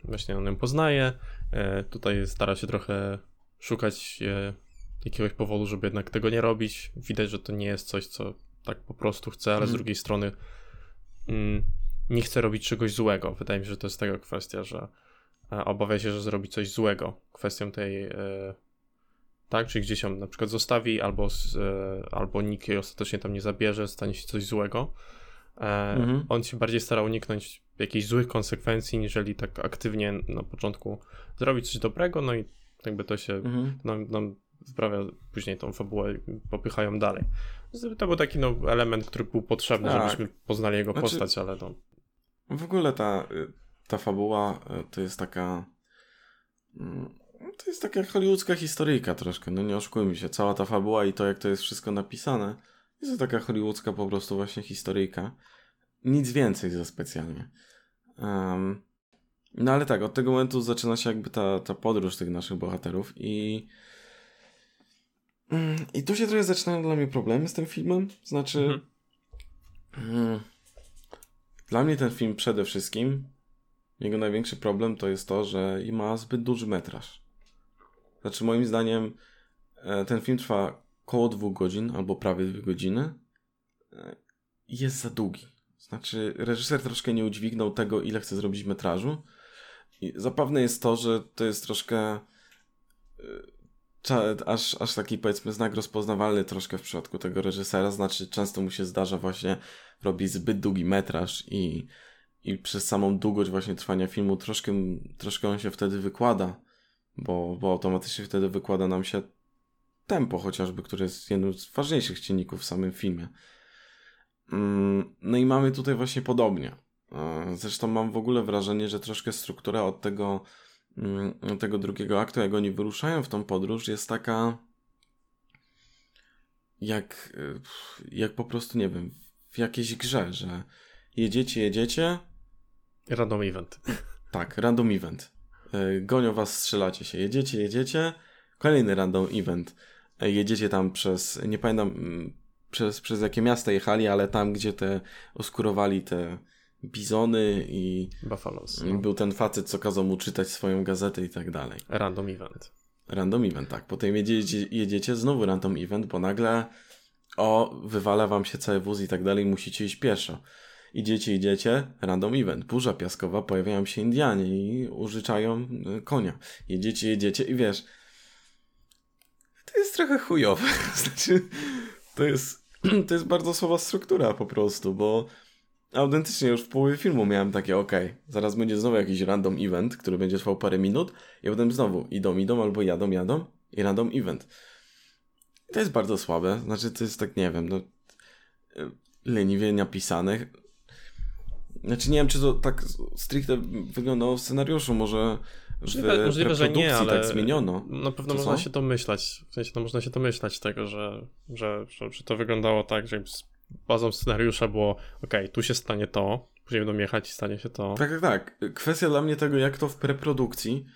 Speaker 1: Właśnie on ją poznaje, e, tutaj stara się trochę szukać e, jakiegoś powodu, żeby jednak tego nie robić. Widać, że to nie jest coś, co tak po prostu chce, ale mm. z mhm. drugiej strony mm, nie chce robić czegoś złego. Wydaje mi się, że to jest tego kwestia, że obawia się, że zrobi coś złego kwestią tej, e, tak? Czyli gdzieś ją na przykład zostawi, albo, e, albo nikt jej ostatecznie tam nie zabierze, stanie się coś złego. E,
Speaker 2: Mhm.
Speaker 1: On się bardziej stara uniknąć jakichś złych konsekwencji, niżeli tak aktywnie na początku zrobić coś dobrego, no i jakby to się
Speaker 2: Mhm.
Speaker 1: nam, nam sprawia później tą fabułę popychają dalej. To był taki no, element, który był potrzebny,
Speaker 2: Tak.
Speaker 1: żebyśmy poznali jego
Speaker 2: Znaczy-
Speaker 1: postać, ale no.
Speaker 2: W ogóle ta, y, ta fabuła y, to jest taka. mm, To jest taka hollywoodzka historyjka troszkę, no nie oszukujmy się. Cała ta fabuła i to, jak to jest wszystko napisane, jest to taka hollywoodzka po prostu właśnie historyjka. Nic więcej za specjalnie. Em, no ale tak, od tego momentu zaczyna się jakby ta, ta podróż tych naszych bohaterów i. Mm, I tu się trochę zaczynają dla mnie problemy z tym filmem. Znaczy.
Speaker 1: Mhm.
Speaker 2: Mm, Dla mnie ten film przede wszystkim, jego największy problem to jest to, że ma zbyt duży metraż. Znaczy, moim zdaniem, e, ten film trwa około dwóch godzin, albo prawie dwie godziny. e, Jest za długi. Znaczy, reżyser troszkę nie udźwignął tego, ile chce zrobić metrażu. I zabawne jest to, że to jest troszkę. e, Aż, aż taki powiedzmy znak rozpoznawalny troszkę w przypadku tego reżysera. Znaczy, często mu się zdarza właśnie robi zbyt długi metraż i, i przez samą długość właśnie trwania filmu troszkę, troszkę on się wtedy wykłada, bo, bo automatycznie wtedy wykłada nam się tempo chociażby, które jest jednym z ważniejszych czynników w samym filmie. Mm, No i mamy tutaj właśnie podobnie. E, Zresztą mam w ogóle wrażenie, że troszkę struktura od tego, mm, tego drugiego aktu, jak oni wyruszają w tą podróż, jest taka jak, e, jak po prostu, nie wiem, w jakiejś grze, że jedziecie, jedziecie,
Speaker 1: Random event.
Speaker 2: tak, random event. E, Gonią was, strzelacie się. Jedziecie, jedziecie, kolejny random event. E, Jedziecie tam przez, nie pamiętam mm, przez, przez jakie miasta jechali, ale tam, gdzie te oskurowali te bizony i,
Speaker 1: Buffaloes. No.
Speaker 2: był ten facet, co kazał mu czytać swoją gazetę i tak dalej.
Speaker 1: Random event.
Speaker 2: Random event, tak. Potem jedziecie, jedziecie znowu random event, bo nagle o, wywala wam się cały wóz i tak dalej, musicie iść pieszo. Idziecie, idziecie, random event, burza piaskowa, pojawiają się Indianie i użyczają y, konia. Jedziecie, jedziecie i wiesz, to jest trochę chujowe. znaczy, to jest, to jest bardzo słaba struktura po prostu, bo autentycznie już w połowie filmu miałem takie, okej, zaraz będzie znowu jakiś random event, który będzie trwał parę minut i potem znowu idą, idą albo jadą, jadą i random event. To jest bardzo słabe, znaczy to jest tak, nie wiem, no y, leniwie napisane. Znaczy nie wiem, czy to tak stricte wyglądało w scenariuszu, może w
Speaker 1: Możliwe, że nie,
Speaker 2: preprodukcji
Speaker 1: ale
Speaker 2: tak zmieniono.
Speaker 1: na pewno
Speaker 2: To
Speaker 1: można
Speaker 2: co?
Speaker 1: się domyślać. W sensie to można się domyślać tego, że, że, że, że to wyglądało tak, że bazą scenariusza było ok, tu się stanie to, później będą jechać i stanie się to.
Speaker 2: Tak, tak, tak. Kwestia dla mnie tego, jak to w preprodukcji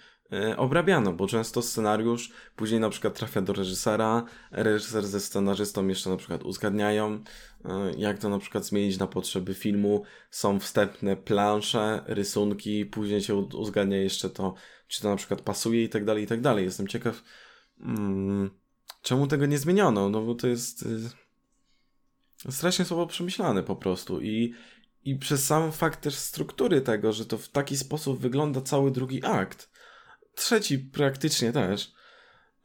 Speaker 2: obrabiano, bo często scenariusz później na przykład trafia do reżysera, reżyser ze scenarzystą jeszcze na przykład uzgadniają, e, jak to na przykład zmienić na potrzeby filmu. Są wstępne plansze, rysunki, później się uzgadnia jeszcze to, czy to na przykład pasuje i tak dalej, i tak dalej. Jestem ciekaw, mm, czemu tego nie zmieniono, no bo to jest y, strasznie słabo przemyślane po prostu i i przez sam fakt też struktury tego, że to w taki sposób wygląda cały drugi akt, trzeci praktycznie też,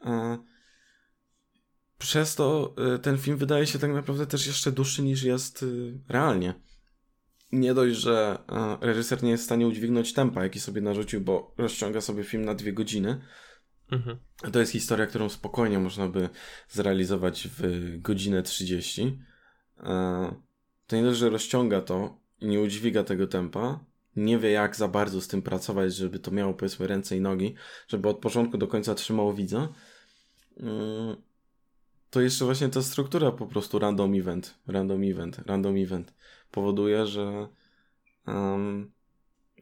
Speaker 2: e, przez to e, ten film wydaje się tak naprawdę też jeszcze dłuższy niż jest y, realnie. Nie dość, że e, reżyser nie jest w stanie udźwignąć tempa, jaki sobie narzucił, bo rozciąga sobie film na dwie godziny,
Speaker 1: Mhm.
Speaker 2: to jest historia, którą spokojnie można by zrealizować w godzinę 30. E, To nie dość, że rozciąga to i nie udźwiga tego tempa, nie wie jak za bardzo z tym pracować, żeby to miało powiedzmy ręce i nogi, żeby od początku do końca trzymało widza. Mm, To jeszcze właśnie ta struktura po prostu random event, random event, random event powoduje, że, em,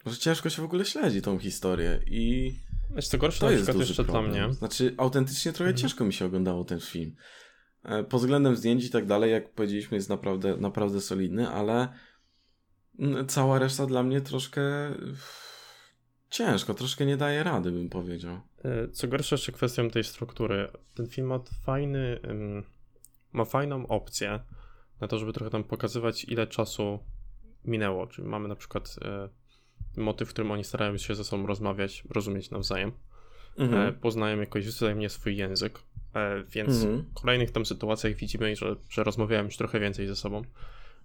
Speaker 2: że ciężko się w ogóle śledzi tą historię i
Speaker 1: Wiesz, co gorsze
Speaker 2: to jest duży
Speaker 1: jeszcze
Speaker 2: problem.
Speaker 1: dla mnie.
Speaker 2: Znaczy, autentycznie trochę
Speaker 1: Mhm.
Speaker 2: ciężko mi się oglądało ten film. E, Pod względem zdjęć i tak dalej, jak powiedzieliśmy, jest naprawdę, naprawdę solidny, ale cała reszta dla mnie troszkę ciężko, troszkę nie daje rady, bym powiedział.
Speaker 1: E, Co gorsze jeszcze kwestią tej struktury. Ten film ma fajny, ma fajną opcję na to, żeby trochę tam pokazywać, ile czasu minęło. Czyli mamy na przykład e, motyw, w którym oni starają się ze sobą rozmawiać, rozumieć nawzajem. E,
Speaker 2: Mhm.
Speaker 1: poznają jakoś wzajemnie swój język. Więc
Speaker 2: Mhm.
Speaker 1: w kolejnych tam sytuacjach widzimy, że, że rozmawiałem już trochę więcej ze sobą.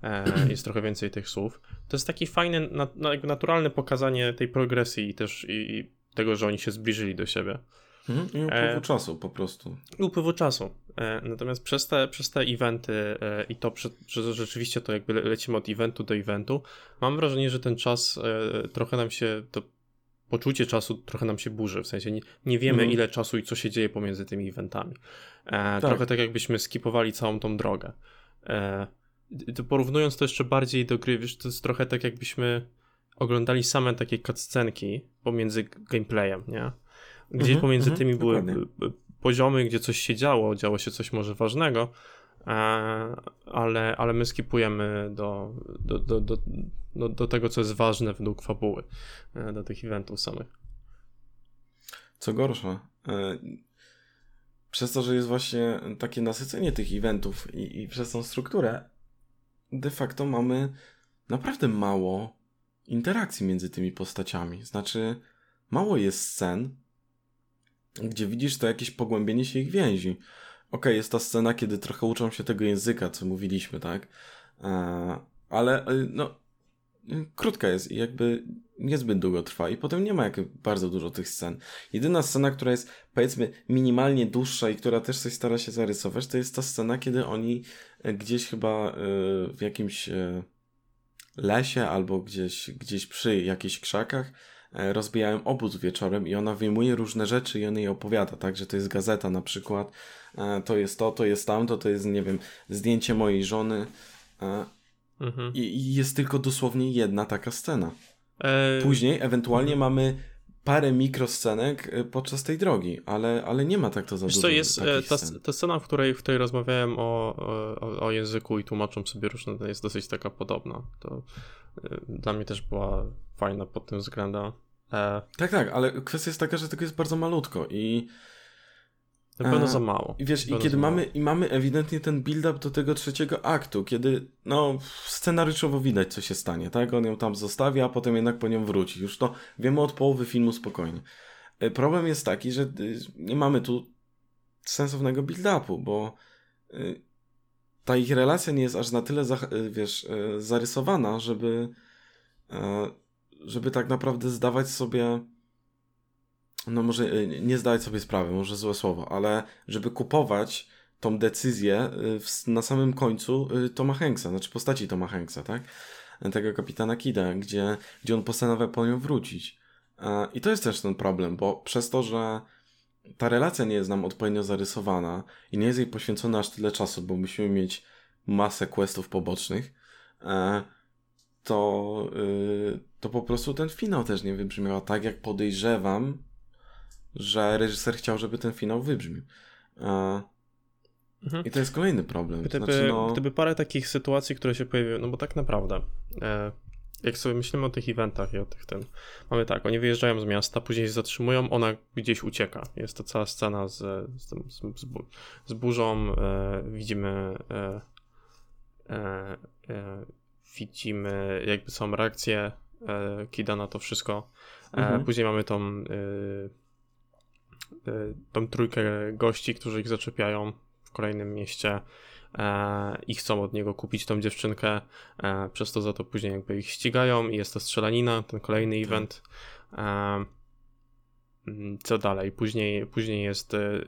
Speaker 1: E, jest trochę więcej tych słów. To jest taki fajny, na, na, jakby naturalne pokazanie tej progresji i też i, tego, że oni się zbliżyli do siebie.
Speaker 2: Mhm. I upływu
Speaker 1: E,
Speaker 2: czasu po prostu.
Speaker 1: I upływu czasu. E, natomiast przez te, przez te eventy e, i to, że rzeczywiście to jakby le- lecimy od eventu do eventu, mam wrażenie, że ten czas e, trochę nam się, to poczucie czasu trochę nam się burzy. W sensie nie, nie wiemy,
Speaker 2: Mhm.
Speaker 1: ile czasu i co się dzieje pomiędzy tymi eventami. E, Trochę tak jakbyśmy skipowali całą tą drogę. To porównując to jeszcze bardziej do gry, wiesz, to jest trochę tak jakbyśmy oglądali same takie cutscenki pomiędzy gameplayem, nie? Gdzieś
Speaker 2: Mhm,
Speaker 1: pomiędzy
Speaker 2: mhm,
Speaker 1: tymi były
Speaker 2: dokładnie.
Speaker 1: poziomy, gdzie coś się działo, działo się coś może ważnego, e, ale, ale my skipujemy do, do, do, do, do, do tego, co jest ważne według fabuły, e, do tych eventów samych.
Speaker 2: Co gorsza, e, przez to, że jest właśnie takie nasycenie tych eventów i, i przez tą strukturę, de facto mamy naprawdę mało interakcji między tymi postaciami. Znaczy, mało jest scen, gdzie widzisz to jakieś pogłębienie się ich więzi. Okej, jest ta scena, kiedy trochę uczą się tego języka, co mówiliśmy, tak? E, ale e, no, e, krótka jest i jakby niezbyt długo trwa i potem nie ma jak bardzo dużo tych scen. Jedyna scena, która jest powiedzmy minimalnie dłuższa i która też coś stara się zarysować, to jest ta scena, kiedy oni gdzieś chyba e, w jakimś e, lesie albo gdzieś, gdzieś przy jakichś krzakach e, rozbijają obóz wieczorem i ona wyjmuje różne rzeczy i on jej opowiada, tak, że to jest gazeta na przykład, e, to jest to, to jest tamto, to jest, nie wiem, zdjęcie mojej żony e,
Speaker 1: Mhm.
Speaker 2: i, i jest tylko dosłownie jedna taka scena. Później ewentualnie mamy parę mikroscenek e, podczas tej drogi, ale, ale nie ma tak to za
Speaker 1: Wiesz
Speaker 2: dużo
Speaker 1: co, jest e, ta,
Speaker 2: scen.
Speaker 1: ta scena, w której, w której rozmawiałem o, o, o języku i tłumaczą sobie różne, to jest dosyć taka podobna. To e, dla mnie też była fajna pod tym względem. E,
Speaker 2: Tak, tak, ale kwestia jest taka, że tego jest bardzo malutko i
Speaker 1: na pewno za mało.
Speaker 2: I wiesz, i kiedy mamy, i mamy ewidentnie ten build-up do tego trzeciego aktu, kiedy, no, scenariuszowo widać, co się stanie, tak? On ją tam zostawia, a potem jednak po nią wróci. Już to wiemy od połowy filmu spokojnie. E, Problem jest taki, że y, nie mamy tu sensownego build-upu, bo y, ta ich relacja nie jest aż na tyle, y, wiesz, y, zarysowana, żeby, e, żeby tak naprawdę zdawać sobie no może y, nie zdawać sobie sprawy, może złe słowo, ale żeby kupować tą decyzję y, w, na samym końcu y, Toma Hanksa, znaczy postaci Toma Hanksa, tak? Tego kapitana Kida, gdzie, gdzie on postanawia po nią wrócić. I to jest też ten problem, bo przez to, że ta relacja nie jest nam odpowiednio zarysowana i nie jest jej poświęcone aż tyle czasu, bo musimy mieć masę questów pobocznych, e, to, to po prostu ten finał też nie wybrzmiał tak, jak podejrzewam, że reżyser chciał, żeby ten finał wybrzmiał. E,
Speaker 1: Mhm.
Speaker 2: I to jest kolejny problem.
Speaker 1: Gdyby,
Speaker 2: Znaczy, no,
Speaker 1: gdyby parę takich sytuacji, które się pojawiły, no bo tak naprawdę, e, jak sobie myślimy o tych eventach i o tych tym, mamy tak, oni wyjeżdżają z miasta, później się zatrzymują, ona gdzieś ucieka. Jest to cała scena z, z, tym, z, z, bu- z burzą, e, widzimy e, e, e, widzimy jakby są reakcje Kida na to wszystko.
Speaker 2: Mhm.
Speaker 1: Później mamy tą, tą trójkę gości, którzy ich zaczepiają w kolejnym mieście e, i chcą od niego kupić tą dziewczynkę, e, przez to za to później jakby ich ścigają i jest to strzelanina, ten kolejny
Speaker 2: Tak.
Speaker 1: event. E, mm, co dalej? Później, później jest. E, e,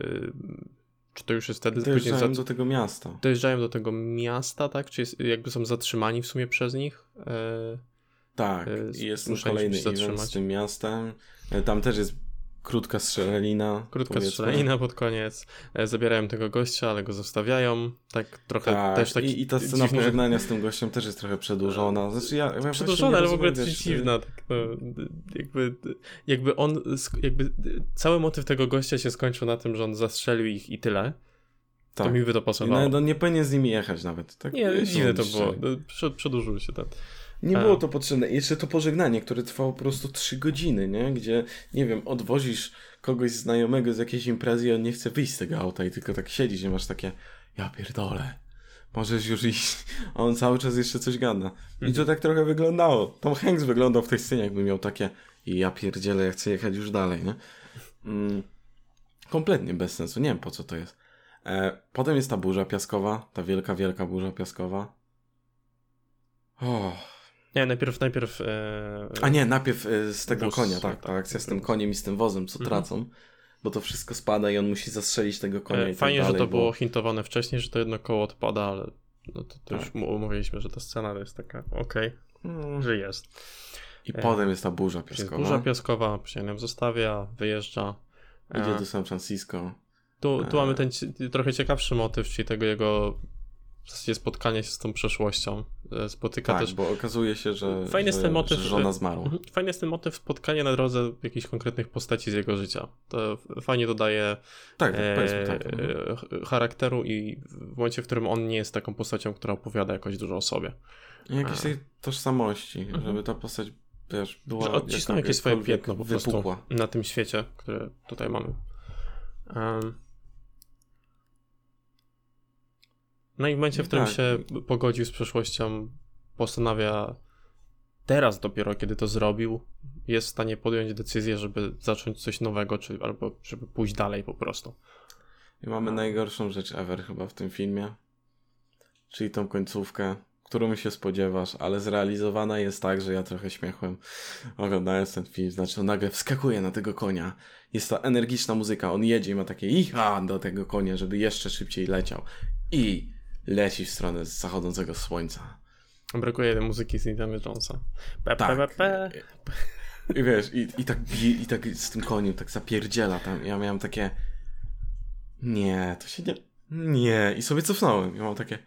Speaker 1: czy to już jest wtedy? Później
Speaker 2: dojeżdżają
Speaker 1: za-
Speaker 2: do tego miasta.
Speaker 1: dojeżdżają do tego miasta, tak? Czy jest, jakby są zatrzymani w sumie przez nich?
Speaker 2: Tak, i jest kolejny event z tym miastem. Tam też jest krótka strzelanina.
Speaker 1: Krótka
Speaker 2: powiedzmy.
Speaker 1: strzelanina pod koniec. E, Zabierają tego gościa, ale go zostawiają. Tak trochę
Speaker 2: Tak,
Speaker 1: też taki
Speaker 2: i, i ta scena
Speaker 1: dziwny-
Speaker 2: pożegnania z tym gościem też jest trochę przedłużona. Znaczy ja, ja
Speaker 1: Przedłużona, ale w ogóle
Speaker 2: wiesz,
Speaker 1: dziwna. Tak, no, jakby, jakby on, jakby cały motyw tego gościa się skończył na tym, że on zastrzelił ich i tyle. To
Speaker 2: Tak.
Speaker 1: mi by to pasowało.
Speaker 2: no, no, nie powinien z nimi jechać nawet. Tak?
Speaker 1: Nie, dziwne to było. Przed, przedłużył się ten.
Speaker 2: Nie było to potrzebne. Jeszcze to pożegnanie, które trwało po prostu trzy godziny, nie? Gdzie, nie wiem, odwozisz kogoś znajomego z jakiejś imprezy i on nie chce wyjść z tego auta i tylko tak siedzisz i masz takie, ja pierdolę, możesz już iść. A on cały czas jeszcze coś gada. I to tak trochę wyglądało. Tom Hanks wyglądał w tej scenie, jakby miał takie, ja pierdzielę, ja chcę jechać już dalej, nie? Mm, kompletnie bez sensu. Nie wiem, po co to jest. E, potem jest ta burza piaskowa, ta wielka, wielka burza piaskowa. O.
Speaker 1: Nie, najpierw, najpierw... E...
Speaker 2: A nie, najpierw e, z tego
Speaker 1: Wóz,
Speaker 2: konia, tak,
Speaker 1: tak,
Speaker 2: ta akcja z tym
Speaker 1: tak.
Speaker 2: koniem i z tym wozem, co
Speaker 1: Mhm.
Speaker 2: tracą. Bo to wszystko spada i on musi zastrzelić tego konia
Speaker 1: E,
Speaker 2: i tak
Speaker 1: Fajnie,
Speaker 2: dalej,
Speaker 1: że to
Speaker 2: bo-
Speaker 1: było hintowane wcześniej, że to jedno koło odpada, ale no to, to już
Speaker 2: Tak.
Speaker 1: mu- umówiliśmy, że ta scena jest taka, okej,
Speaker 2: Mm.
Speaker 1: że jest.
Speaker 2: I
Speaker 1: E,
Speaker 2: potem jest ta burza piaskowa.
Speaker 1: burza piaskowa, ją zostawia, wyjeżdża.
Speaker 2: Idzie
Speaker 1: E,
Speaker 2: do San Francisco.
Speaker 1: Tu, tu
Speaker 2: E.
Speaker 1: mamy ten trochę ciekawszy motyw, czyli tego jego w zasadzie spotkania się z tą przeszłością. E, Spotyka
Speaker 2: Tak,
Speaker 1: też.
Speaker 2: bo okazuje się, że,
Speaker 1: Fajny jest ten motyw,
Speaker 2: że żona
Speaker 1: że-
Speaker 2: zmarła.
Speaker 1: Mhm. Fajny jest ten motyw spotkania na drodze jakichś konkretnych postaci z jego życia. To fajnie dodaje
Speaker 2: Tak, tak,
Speaker 1: e,
Speaker 2: tak. mhm.
Speaker 1: e, ch- charakteru i w momencie, w którym on nie jest taką postacią, która opowiada jakoś dużo o sobie.
Speaker 2: I Jakiejś tej tożsamości,
Speaker 1: Mhm.
Speaker 2: żeby ta postać, wiesz, była...
Speaker 1: Że odcisnął jakieś swoje piętno po prostu
Speaker 2: wypukła.
Speaker 1: na tym świecie, który tutaj mamy. Em. No i w momencie, w którym
Speaker 2: Tak.
Speaker 1: się pogodził z przeszłością, postanawia teraz dopiero, kiedy to zrobił, jest w stanie podjąć decyzję, żeby zacząć coś nowego, czy albo żeby pójść dalej po prostu.
Speaker 2: I mamy najgorszą rzecz ever chyba w tym filmie. Czyli tą końcówkę, którą się spodziewasz, ale zrealizowana jest tak, że ja trochę śmiechłem oglądając ten film. Znaczy on nagle wskakuje na tego konia. Jest ta energiczna muzyka. On jedzie i ma takie icha do tego konia, żeby jeszcze szybciej leciał. I leci w stronę zachodzącego słońca.
Speaker 1: Brakuje muzyki z Indiana Jonesa. Pe,
Speaker 2: Tak.
Speaker 1: pe, pe.
Speaker 2: I wiesz, i, i tak i tak z tym koniem tak zapierdziela tam. Ja miałem takie nie, to się nie... Nie. I sobie cofnąłem. I mam takie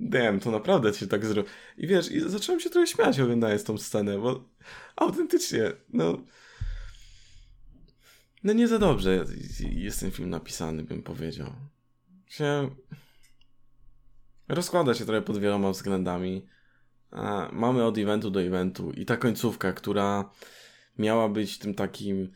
Speaker 2: damn, to naprawdę się tak zrobiło. I wiesz, i zacząłem się trochę śmiać oglądając tą scenę, bo autentycznie, no... No nie za dobrze jest ten film napisany, bym powiedział. Się... Rozkłada się trochę pod wieloma względami. Mamy od eventu do eventu i ta końcówka, która miała być tym takim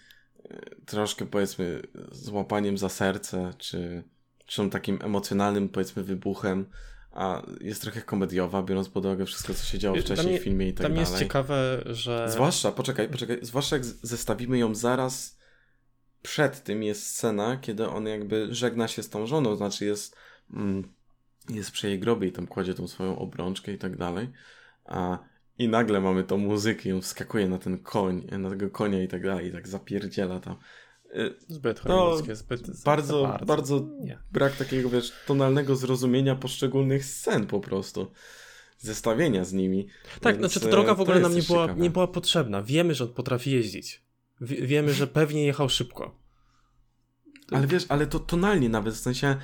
Speaker 2: e, troszkę powiedzmy złapaniem za serce, czy, czy tą takim emocjonalnym powiedzmy wybuchem, a jest trochę komediowa, biorąc pod uwagę wszystko, co się działo wcześniej
Speaker 1: mnie-
Speaker 2: w filmie i tak
Speaker 1: mnie
Speaker 2: dalej.
Speaker 1: jest ciekawe, że...
Speaker 2: Zwłaszcza, poczekaj, poczekaj, zwłaszcza jak zestawimy ją zaraz przed tym jest scena, kiedy on jakby żegna się z tą żoną, znaczy jest, mm, jest przy jej grobie i tam kładzie tą swoją obrączkę i tak dalej, a i nagle mamy tą muzykę i on wskakuje na ten koń, na tego konia i tak dalej i tak zapierdziela tam. Y,
Speaker 1: Zbyt hollywoodzkie, zbyt...
Speaker 2: bardzo, bardzo
Speaker 1: Nie.
Speaker 2: brak takiego, wiesz, tonalnego zrozumienia poszczególnych scen po prostu. Zestawienia z nimi.
Speaker 1: Tak,
Speaker 2: Więc,
Speaker 1: znaczy ta
Speaker 2: e,
Speaker 1: droga w ogóle nam nie była,
Speaker 2: ciekawe.
Speaker 1: nie była potrzebna. Wiemy, że on potrafi jeździć. Wie- wiemy, że pewnie jechał szybko.
Speaker 2: Ale wiesz, ale to tonalnie nawet, w sensie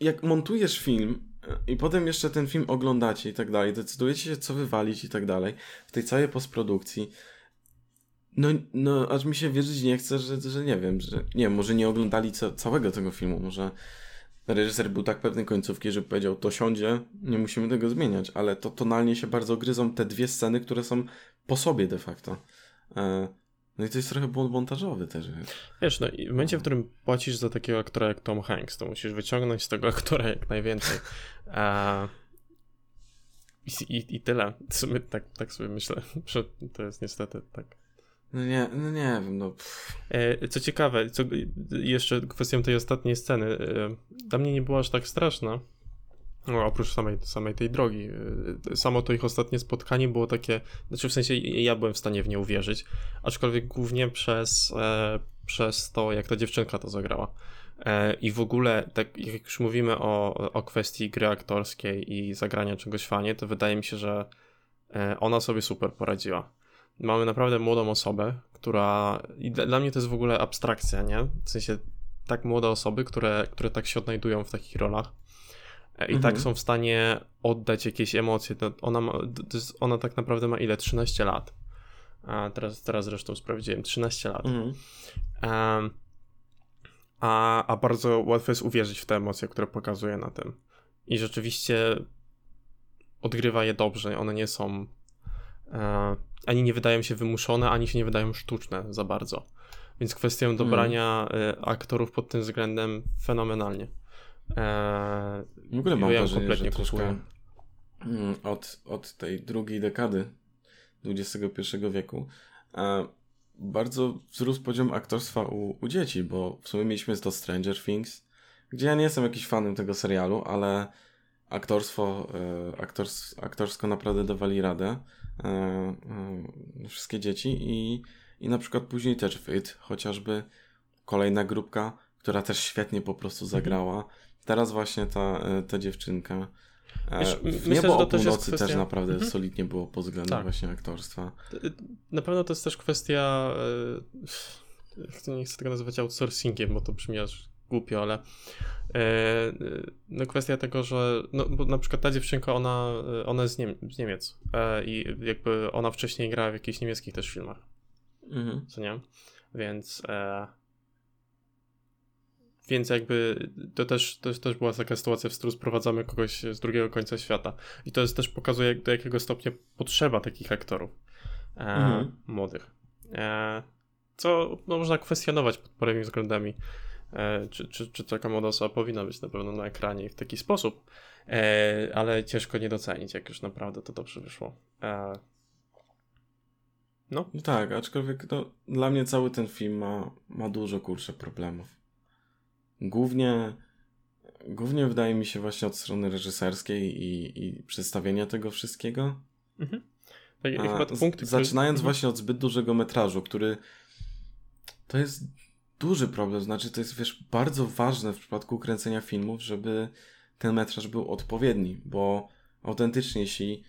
Speaker 2: jak montujesz film e, i potem jeszcze ten film oglądacie i tak dalej, decydujecie się co wywalić i tak dalej, w tej całej postprodukcji, no, no aż mi się wierzyć nie chce, że, że nie wiem, że nie wiem, może nie oglądali ca całego tego filmu, może reżyser był tak pewny końcówki, że powiedział to siądzie, nie musimy tego zmieniać, ale to tonalnie się bardzo gryzą te dwie sceny, które są po sobie de facto. E, no i to jest trochę błąd montażowy też, wiesz.
Speaker 1: No i w momencie, w którym płacisz za takiego aktora jak Tom Hanks, to musisz wyciągnąć z tego aktora jak najwięcej. A... I, i, I tyle. Tak, tak sobie myślę, że to jest niestety tak.
Speaker 2: No nie, no nie wiem, no...
Speaker 1: E, Co ciekawe, co, jeszcze kwestią tej ostatniej sceny, e, dla mnie nie była aż tak straszna, no, oprócz samej, samej tej drogi. E, Samo to ich ostatnie spotkanie było takie, znaczy w sensie ja byłem w stanie w nie uwierzyć, aczkolwiek głównie przez, e, przez to, jak ta dziewczynka to zagrała. E, I w ogóle, tak jak już mówimy o, o kwestii gry aktorskiej i zagrania czegoś fajnie, to wydaje mi się, że e, ona sobie super poradziła. Mamy naprawdę młodą osobę, która. I dla, dla mnie to jest w ogóle abstrakcja, nie? W sensie tak młode osoby, które, które tak się odnajdują w takich rolach i
Speaker 2: Mhm.
Speaker 1: tak są w stanie oddać jakieś emocje. Ona, ma, ona tak naprawdę ma ile? 13 lat. A teraz, teraz zresztą sprawdziłem, 13 lat.
Speaker 2: Mhm.
Speaker 1: A, a bardzo łatwo jest uwierzyć w te emocje, które pokazuje na tym. I rzeczywiście odgrywa je dobrze. One nie są. E, ani nie wydają się wymuszone, ani się nie wydają sztuczne za bardzo. Więc kwestią dobrania e, aktorów pod tym względem fenomenalnie. E,
Speaker 2: W ogóle mam
Speaker 1: ja
Speaker 2: wrażenie,
Speaker 1: kompletnie
Speaker 2: że troszkę mm, od, od tej drugiej dekady XXI wieku e, bardzo wzrósł poziom aktorstwa u, u dzieci, bo w sumie mieliśmy to Stranger Things, gdzie ja nie jestem jakiś fanem tego serialu, ale aktorstwo, e, aktors, aktorsko naprawdę dawali radę e, e, wszystkie dzieci i, i na przykład później też w It, chociażby kolejna grupka, która też świetnie po prostu
Speaker 1: Mhm.
Speaker 2: zagrała. Teraz właśnie ta, e, ta dziewczynka. E,
Speaker 1: Wiesz,
Speaker 2: w
Speaker 1: myślę,
Speaker 2: Niebo
Speaker 1: kwestia-
Speaker 2: też naprawdę
Speaker 1: Mhm.
Speaker 2: solidnie było pod względem
Speaker 1: Tak.
Speaker 2: właśnie aktorstwa.
Speaker 1: Na pewno to jest też kwestia. e, Nie chcę tego nazywać outsourcingiem, bo to brzmi aż głupio, ale. e, No kwestia tego, że. No, bo na przykład ta dziewczynka, ona, ona jest z, Niem z Niemiec. I jakby ona wcześniej grała w jakichś niemieckich też filmach,
Speaker 2: Mhm.
Speaker 1: co nie? Więc. Więc jakby to też, też, też była taka sytuacja, w którą sprowadzamy kogoś z drugiego końca świata. I to jest też pokazuje, do jakiego stopnia potrzeba takich aktorów e,
Speaker 2: Mhm.
Speaker 1: młodych. E, co no, można kwestionować pod paroma względami. E, czy, czy, czy taka młoda osoba powinna być na pewno na ekranie i w taki sposób. E, ale ciężko nie docenić, jak już naprawdę to dobrze wyszło. E, no.
Speaker 2: No tak, aczkolwiek no, dla mnie cały ten film ma, ma dużo kurczę problemów. Głównie, głównie wydaje mi się właśnie od strony reżyserskiej i, i przedstawienia tego wszystkiego.
Speaker 1: Mhm. Tak, chyba punkty,
Speaker 2: zaczynając
Speaker 1: które...
Speaker 2: właśnie od zbyt dużego metrażu, który to jest duży problem. Znaczy, to jest wiesz, bardzo ważne w przypadku kręcenia filmów, żeby ten metraż był odpowiedni, bo autentycznie, jeśli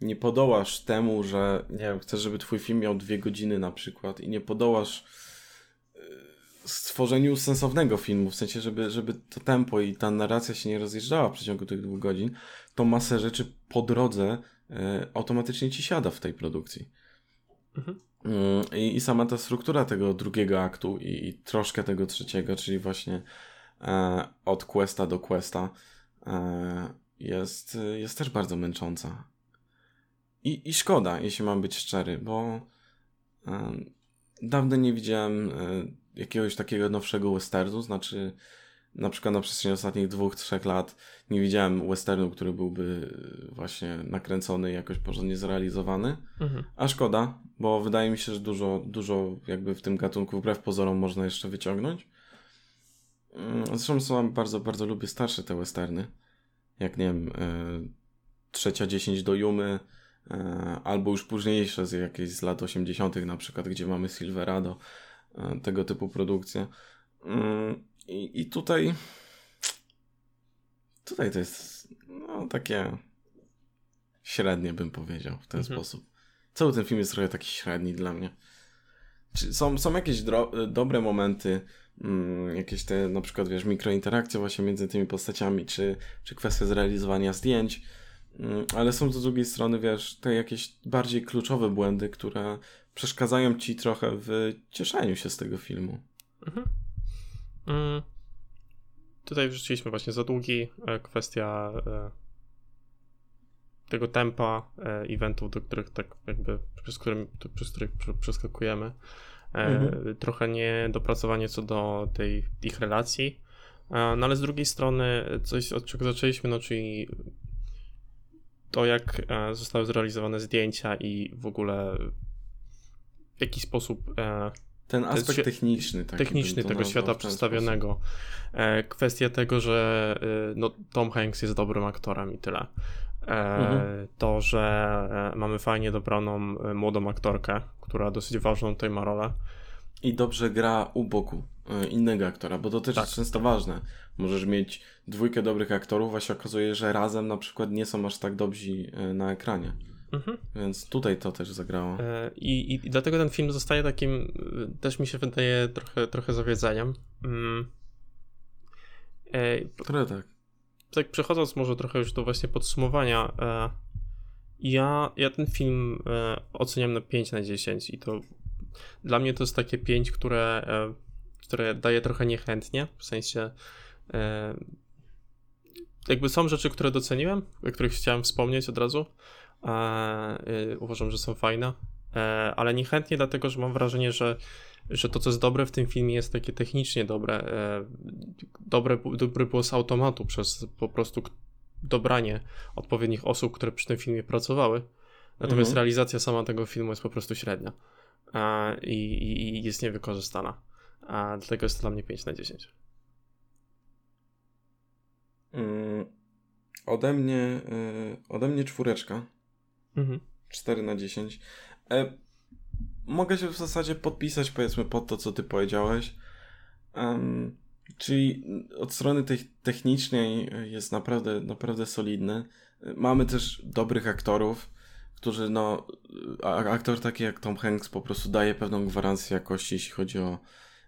Speaker 2: nie podołasz temu, że nie wiem, chcesz, żeby twój film miał dwie godziny na przykład i nie podołasz y, stworzeniu sensownego filmu, w sensie, żeby, żeby to tempo i ta narracja się nie rozjeżdżała w przeciągu tych dwóch godzin, to masę rzeczy po drodze y, automatycznie ci siada w tej produkcji.
Speaker 1: Mhm.
Speaker 2: Mm, I, I sama ta struktura tego drugiego aktu i, i troszkę tego trzeciego, czyli właśnie e, od questa do questa, e, jest, jest też bardzo męcząca. I, I szkoda, jeśli mam być szczery, bo e, dawno nie widziałem e, jakiegoś takiego nowszego westernu, znaczy na przykład na przestrzeni ostatnich dwóch, trzech lat nie widziałem westernu, który byłby właśnie nakręcony i jakoś porządnie zrealizowany.
Speaker 1: Mhm.
Speaker 2: A szkoda, bo wydaje mi się, że dużo, dużo jakby w tym gatunku wbrew pozorom można jeszcze wyciągnąć. Mm, Zresztą są bardzo, bardzo lubię starsze te westerny. Jak nie wiem, y, trzecia 10 do Jumy, y, albo już późniejsze z jakiejś z lat 80. na przykład, gdzie mamy Silverado, y, tego typu produkcje. Mm, I, I tutaj tutaj to jest no, takie średnie bym powiedział w ten
Speaker 1: Mhm.
Speaker 2: sposób. Cały ten film jest trochę taki średni dla mnie. Czy są, są jakieś dro- dobre momenty, mm, jakieś te na przykład, wiesz, mikrointerakcje właśnie między tymi postaciami, czy, czy kwestia zrealizowania zdjęć, mm, ale są z drugiej strony, wiesz, te jakieś bardziej kluczowe błędy, które przeszkadzają ci trochę w cieszeniu się z tego filmu.
Speaker 1: Mhm. Mm. Tutaj wrzuciliśmy właśnie za długi, e, kwestia e, tego tempa e, eventów, do których tak jakby przez, którym, przez których pr- przeskakujemy.
Speaker 2: Mhm.
Speaker 1: Trochę niedopracowanie co do tej ich relacji. No ale z drugiej strony coś, od czego zaczęliśmy, no czyli to, jak zostały zrealizowane zdjęcia i w ogóle w jaki sposób e,
Speaker 2: Ten aspekt techniczny.
Speaker 1: Techniczny tego świata przedstawionego. E, kwestia tego, że e, no, Tom Hanks jest dobrym aktorem i tyle. E,
Speaker 2: Mhm.
Speaker 1: To, że e, mamy fajnie dobraną e, młodą aktorkę, która dosyć ważną tutaj ma rolę.
Speaker 2: I dobrze gra u boku innego aktora, bo to też
Speaker 1: Tak.
Speaker 2: jest często ważne. Możesz mieć dwójkę dobrych aktorów, a się okazuje, że razem na przykład nie są aż tak dobrzy na ekranie.
Speaker 1: Mhm.
Speaker 2: Więc tutaj to też zagrało.
Speaker 1: E, I, I dlatego ten film zostaje takim, e, też mi się wydaje, trochę, trochę zawiedzeniem. Mm. E,
Speaker 2: Trochę tak.
Speaker 1: tak przechodząc może trochę już do właśnie podsumowania, e, ja, ja ten film e, oceniam na 5 na 10 i to dla mnie to jest takie 5, które, e, które daje trochę niechętnie, w sensie e, jakby są rzeczy, które doceniłem, o których chciałem wspomnieć od razu, uważam, że są fajne, e, ale niechętnie dlatego, że mam wrażenie, że że to, co jest dobre w tym filmie, jest takie technicznie dobre. E, dobre, dobre było z automatu przez po prostu dobranie odpowiednich osób, które przy tym filmie pracowały. Natomiast
Speaker 2: Mhm.
Speaker 1: realizacja sama tego filmu jest po prostu średnia e, i, i, i jest niewykorzystana. A dlatego jest to dla mnie 5 na 10.
Speaker 2: Mm, ode mnie, y, ode mnie czwóreczka.
Speaker 1: Mhm.
Speaker 2: 4 na 10. E, mogę się w zasadzie podpisać, powiedzmy, pod to, co ty powiedziałeś. Em, czyli od strony tej technicznej jest naprawdę, naprawdę solidny. Mamy też dobrych aktorów, którzy, no, aktor taki jak Tom Hanks po prostu daje pewną gwarancję jakości, jeśli chodzi o,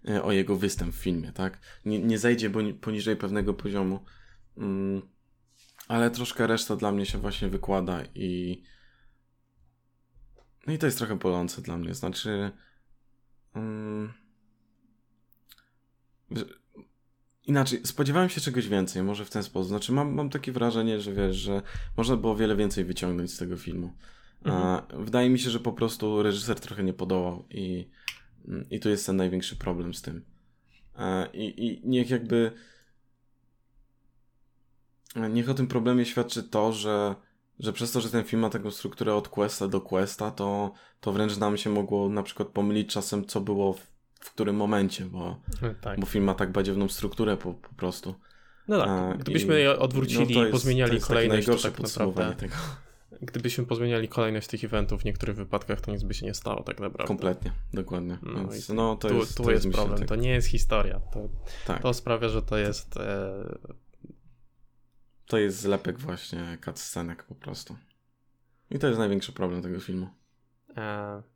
Speaker 2: e, o jego występ w filmie, tak? Nie, nie zejdzie poniżej pewnego poziomu. Mm, ale troszkę reszta dla mnie się właśnie wykłada i no i to jest trochę bolące dla mnie. Znaczy. Że- inaczej, spodziewałem się czegoś więcej, może w ten sposób. Znaczy, mam, mam takie wrażenie, że wiesz, że można było wiele więcej wyciągnąć z tego filmu. A, wydaje mi się, że po prostu reżyser trochę nie podołał i, mm, i tu jest ten największy problem z tym. A, i, I niech jakby. Niech o tym problemie świadczy to, że że przez to, że ten film ma taką strukturę od questa do questa, to, to wręcz nam się mogło na przykład pomylić czasem, co było w, w którym momencie, bo,
Speaker 1: Tak.
Speaker 2: bo film ma tak badziewną strukturę po, po prostu.
Speaker 1: No tak,
Speaker 2: A,
Speaker 1: gdybyśmy je odwrócili
Speaker 2: no to
Speaker 1: i
Speaker 2: jest-
Speaker 1: pozmieniali
Speaker 2: to jest
Speaker 1: kolejność, to
Speaker 2: najgorsze
Speaker 1: tak
Speaker 2: podsumowanie
Speaker 1: naprawdę,
Speaker 2: tego.
Speaker 1: gdybyśmy pozmieniali kolejność tych eventów w niektórych wypadkach, to nic by się nie stało tak naprawdę.
Speaker 2: Kompletnie, dokładnie.
Speaker 1: No
Speaker 2: Więc, no, to
Speaker 1: tu
Speaker 2: jest,
Speaker 1: tu
Speaker 2: to
Speaker 1: jest
Speaker 2: myślę,
Speaker 1: problem,
Speaker 2: tak-
Speaker 1: to nie jest historia. To,
Speaker 2: tak,
Speaker 1: to sprawia, że to jest... E,
Speaker 2: to jest zlepek właśnie cutscenek po prostu. I to jest największy problem tego filmu.
Speaker 1: e.